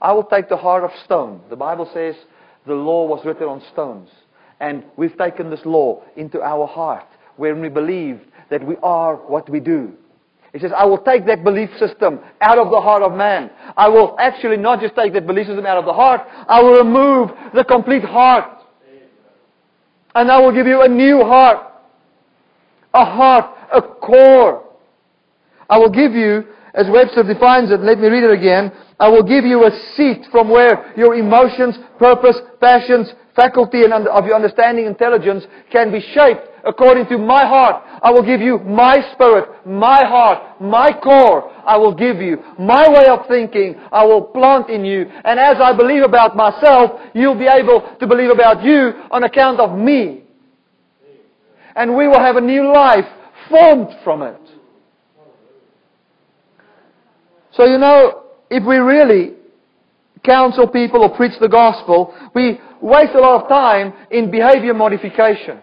I will take the heart of stone. The Bible says the law was written on stones. And we've taken this law into our heart when we believe that we are what we do. He says, I will take that belief system out of the heart of man. I will actually not just take that belief system out of the heart, I will remove the complete heart. And I will give you a new heart. A heart, a core. I will give you, as Webster defines it, let me read it again. I will give you a seat from where your emotions, purpose, passions, faculty and of your understanding, intelligence can be shaped according to my heart. I will give you my spirit, my heart, my core. I will give you my way of thinking. I will plant in you. And as I believe about myself, you'll be able to believe about you on account of me. And we will have a new life formed from it. So you know, if we really counsel people or preach the gospel, we waste a lot of time in behavior modification.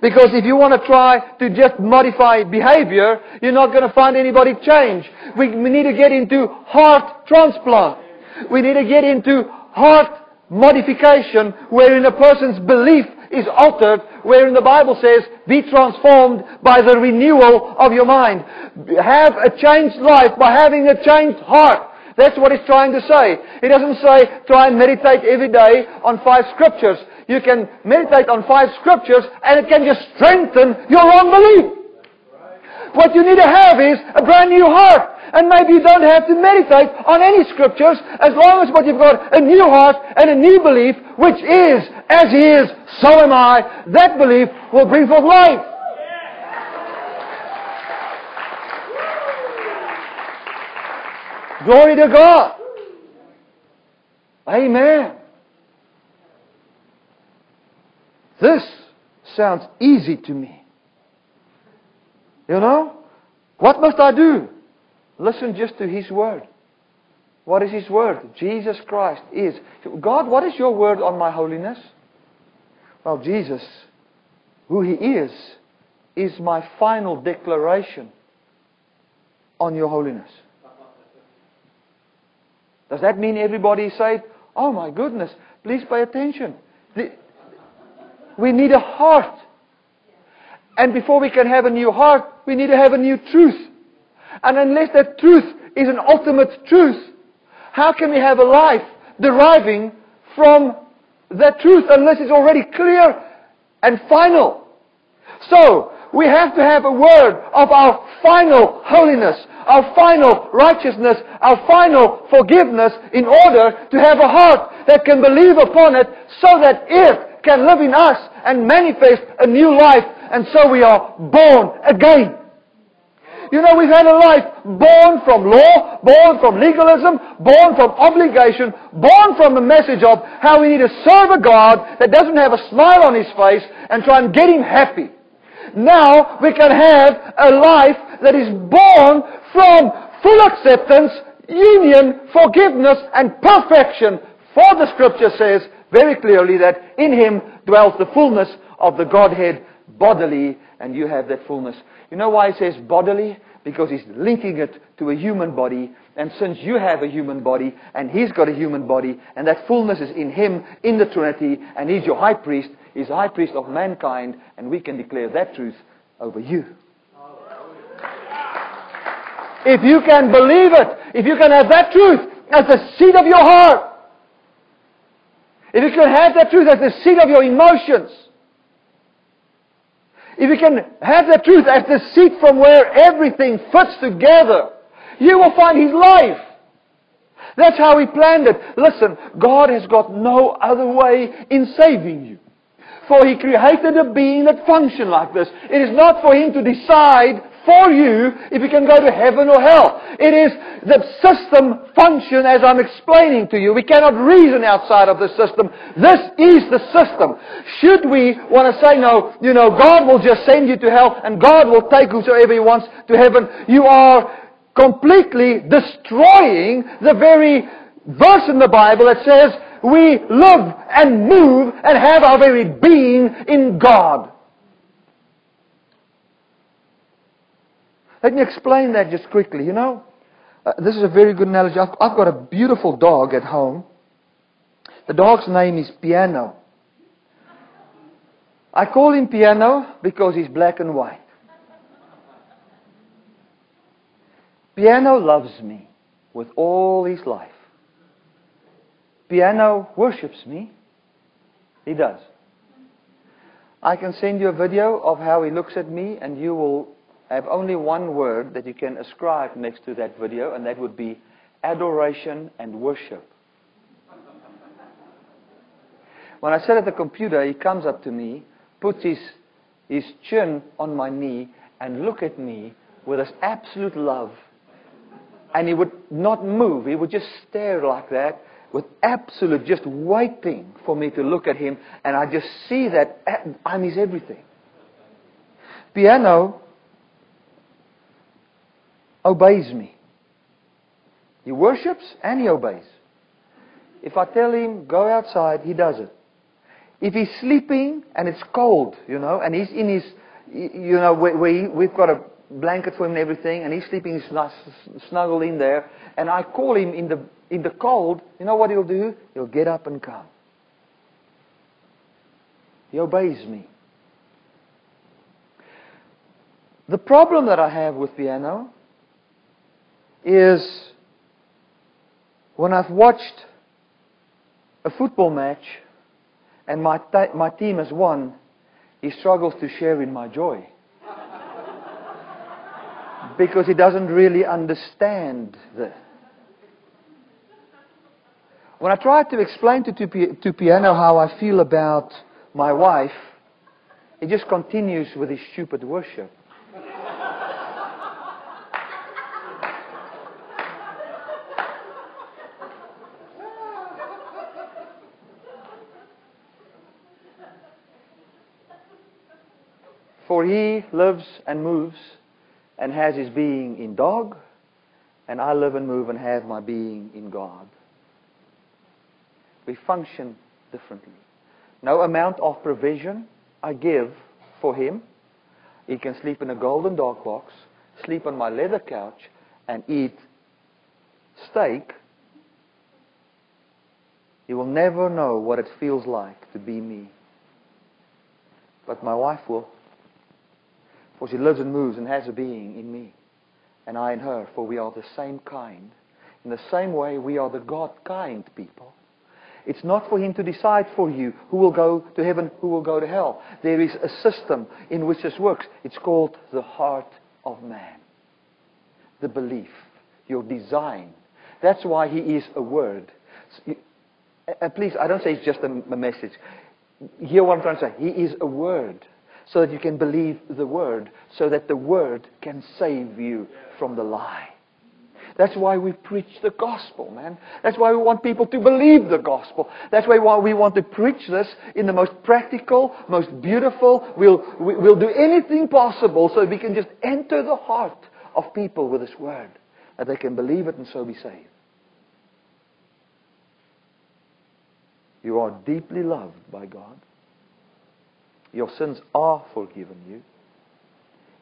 Because if you want to try to just modify behavior, you're not going to find anybody change. We, need to get into heart transplant. We need to get into heart modification wherein a person's belief is altered, wherein the Bible says, be transformed by the renewal of your mind. Have a changed life by having a changed heart. That's what he's trying to say. He doesn't say try and meditate every day on five scriptures. You can meditate on five scriptures and it can just strengthen your wrong belief. What you need to have is a brand new heart. And maybe you don't have to meditate on any scriptures as long as what you've got a new heart and a new belief, which is, as He is, so am I. That belief will bring forth life. Glory to God. Amen. This sounds easy to me. You know? What must I do? Listen just to His Word. What is His Word? Jesus Christ is. God, what is your word on my holiness? Well, Jesus, who He is, is my final declaration on your holiness. Does that mean everybody is saved? Oh my goodness, please pay attention. We need a heart. And before we can have a new heart, we need to have a new truth. And unless that truth is an ultimate truth, how can we have a life deriving from that truth unless it's already clear and final? So, we have to have a word of our final holiness, our final righteousness, our final forgiveness in order to have a heart that can believe upon it so that it can live in us and manifest a new life and so we are born again. You know, we've had a life born from law, born from legalism, born from obligation, born from the message of how we need to serve a God that doesn't have a smile on his face and try and get him happy. Now we can have a life that is born from full acceptance, union, forgiveness, and perfection. For the scripture says very clearly that in him dwells the fullness of the Godhead bodily, and you have that fullness. You know why it says bodily? Because he's linking it to a human body, and since you have a human body, and he's got a human body, and that fullness is in him, in the Trinity, and he's your high priest, he's high priest of mankind, and we can declare that truth over you. If you can believe it, if you can have that truth as the seed of your heart, if you can have that truth as the seed of your emotions, if you can have that truth as the seed from where everything fits together, you will find His life. That's how He planned it. Listen, God has got no other way in saving you. For He created a being that functioned like this. It is not for Him to decide for you if you can go to heaven or hell. It is the system function as I'm explaining to you. We cannot reason outside of the system. This is the system. Should we want to say, no, you know, God will just send you to hell and God will take whosoever He wants to heaven, you are completely destroying the very verse in the Bible that says we live and move and have our very being in God. Let me explain that just quickly. You know, uh, this is a very good analogy. I've, I've got a beautiful dog at home. The dog's name is Piano. I call him Piano because he's black and white. Piano loves me with all his life. Piano worships me. He does. I can send you a video of how he looks at me, and you will have only one word that you can ascribe next to that video, and that would be adoration and worship. When I sit at the computer, he comes up to me, puts his, his chin on my knee, and look at me with this absolute love. And he would not move. He would just stare like that with absolute, just waiting for me to look at him. And I just see that I'm his everything. Piano obeys me. He worships and he obeys. If I tell him, go outside, he does it. If he's sleeping and it's cold, you know, and he's in his, you know, where, we, we've got a blanket for him and everything, and he's sleeping snuggled in there, and I call him in the, in the cold, you know what he'll do? He'll get up and come. He obeys me. The problem that I have with piano is when I've watched a football match and my, my team has won, he struggles to share in my joy. Because he doesn't really understand the. When I try to explain to, to, to Piano how I feel about my wife, he just continues with his stupid worship. For he lives and moves and has his being in dog, and I live and move and have my being in God. We function differently. No amount of provision I give for him. He can sleep in a golden dog box, sleep on my leather couch, and eat steak. He will never know what it feels like to be me. But my wife will. For she lives and moves and has a being in me, and I in her, for we are the same kind. In the same way, we are the God kind people. It's not for Him to decide for you who will go to heaven, who will go to hell. There is a system in which this works. It's called the heart of man. The belief, your design. That's why He is a word. And please, I don't say it's just a, message. Hear what I'm trying to say. He is a word so that you can believe the Word, so that the Word can save you from the lie. That's why we preach the gospel, man. That's why we want people to believe the gospel. That's why we want to preach this in the most practical, most beautiful. We'll, we'll do anything possible so we can just enter the heart of people with this word, that they can believe it and so be saved. You are deeply loved by God. Your sins are forgiven you.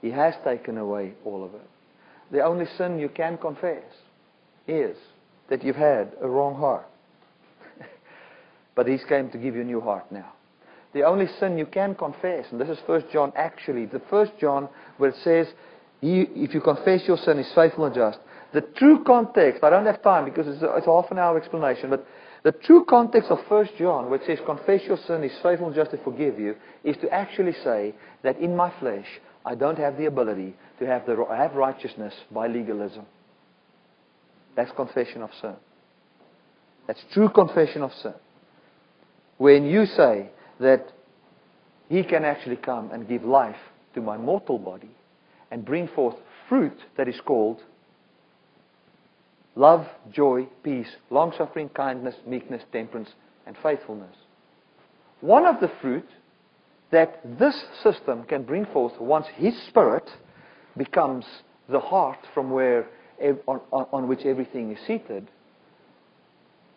He has taken away all of it. The only sin you can confess is that you've had a wrong heart. [laughs] but He's came to give you a new heart now. The only sin you can confess, and this is First John actually, the First John where it says, if you confess your sin, He's faithful and just. The true context, I don't have time because it's a, it's a half an hour explanation, but the true context of 1 John, which says, Confess your sin, is faithful and just to forgive you, is to actually say that in my flesh, I don't have the ability to have, the, have righteousness by legalism. That's confession of sin. That's true confession of sin. When you say that He can actually come and give life to my mortal body and bring forth fruit that is called love, joy, peace, long suffering, kindness, meekness, temperance, and faithfulness. One of the fruit that this system can bring forth once His Spirit becomes the heart from where on, on, which everything is seated.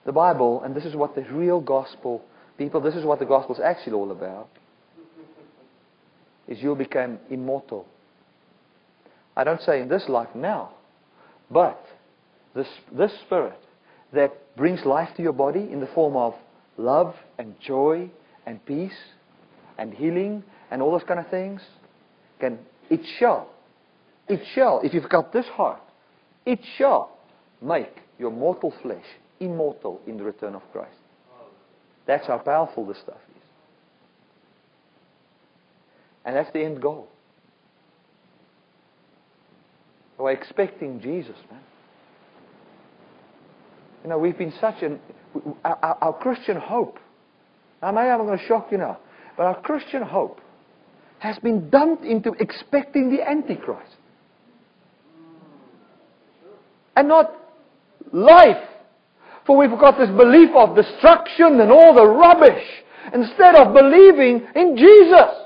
The Bible, and this is what the real gospel, people, this is what the gospel is actually all about, is you'll become immortal. I don't say in this life now, but this, this Spirit that brings life to your body in the form of love and joy and peace and healing and all those kind of things, can it shall, it shall, if you've got this heart, it shall make your mortal flesh immortal in the return of Christ. That's how powerful this stuff is. And that's the end goal. We're expecting Jesus, man. You know, we've been such an. Our, our Christian hope. Now, I'm going to shock you now, but our Christian hope has been dumped into expecting the Antichrist. And not life. For we've got this belief of destruction and all the rubbish instead of believing in Jesus.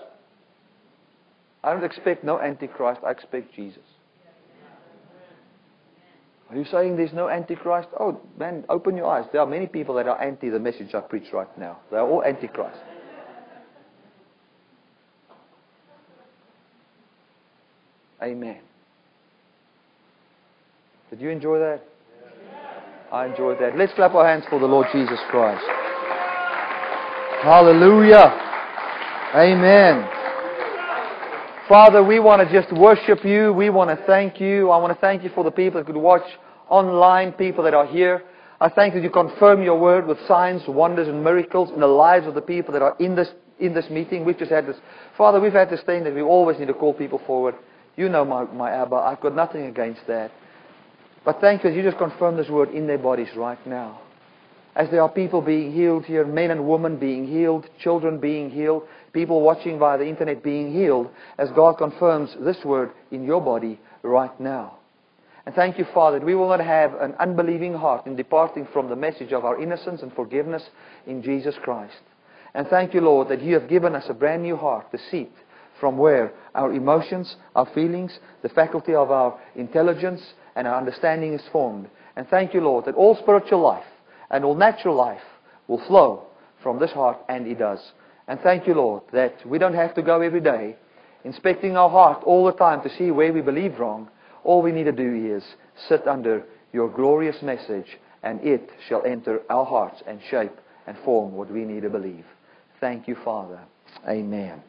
I don't expect no Antichrist, I expect Jesus. Are you saying there's no Antichrist? Oh, man, open your eyes. There are many people that are anti the message I preach right now. They are all Antichrist. Amen. Did you enjoy that? I enjoyed that. Let's clap our hands for the Lord Jesus Christ. Hallelujah. Amen. Father, we want to just worship you. We want to thank you. I want to thank you for the people that could watch online, people that are here. I thank you that you confirm your word with signs, wonders, and miracles in the lives of the people that are in this, in this meeting. We've just had this. Father, we've had this thing that we always need to call people forward. You know my, my Abba. I've got nothing against that. But thank you that you just confirm this word in their bodies right now. As there are people being healed here, men and women being healed, children being healed, people watching via the internet being healed, as God confirms this word in your body right now. And thank you, Father, that we will not have an unbelieving heart in departing from the message of our innocence and forgiveness in Jesus Christ. And thank you, Lord, that you have given us a brand new heart, the seat from where our emotions, our feelings, the faculty of our intelligence, and our understanding is formed. And thank you, Lord, that all spiritual life and all natural life will flow from this heart, and it does. And thank you, Lord, that we don't have to go every day inspecting our heart all the time to see where we believe wrong. All we need to do is sit under your glorious message, and it shall enter our hearts and shape and form what we need to believe. Thank you, Father. Amen.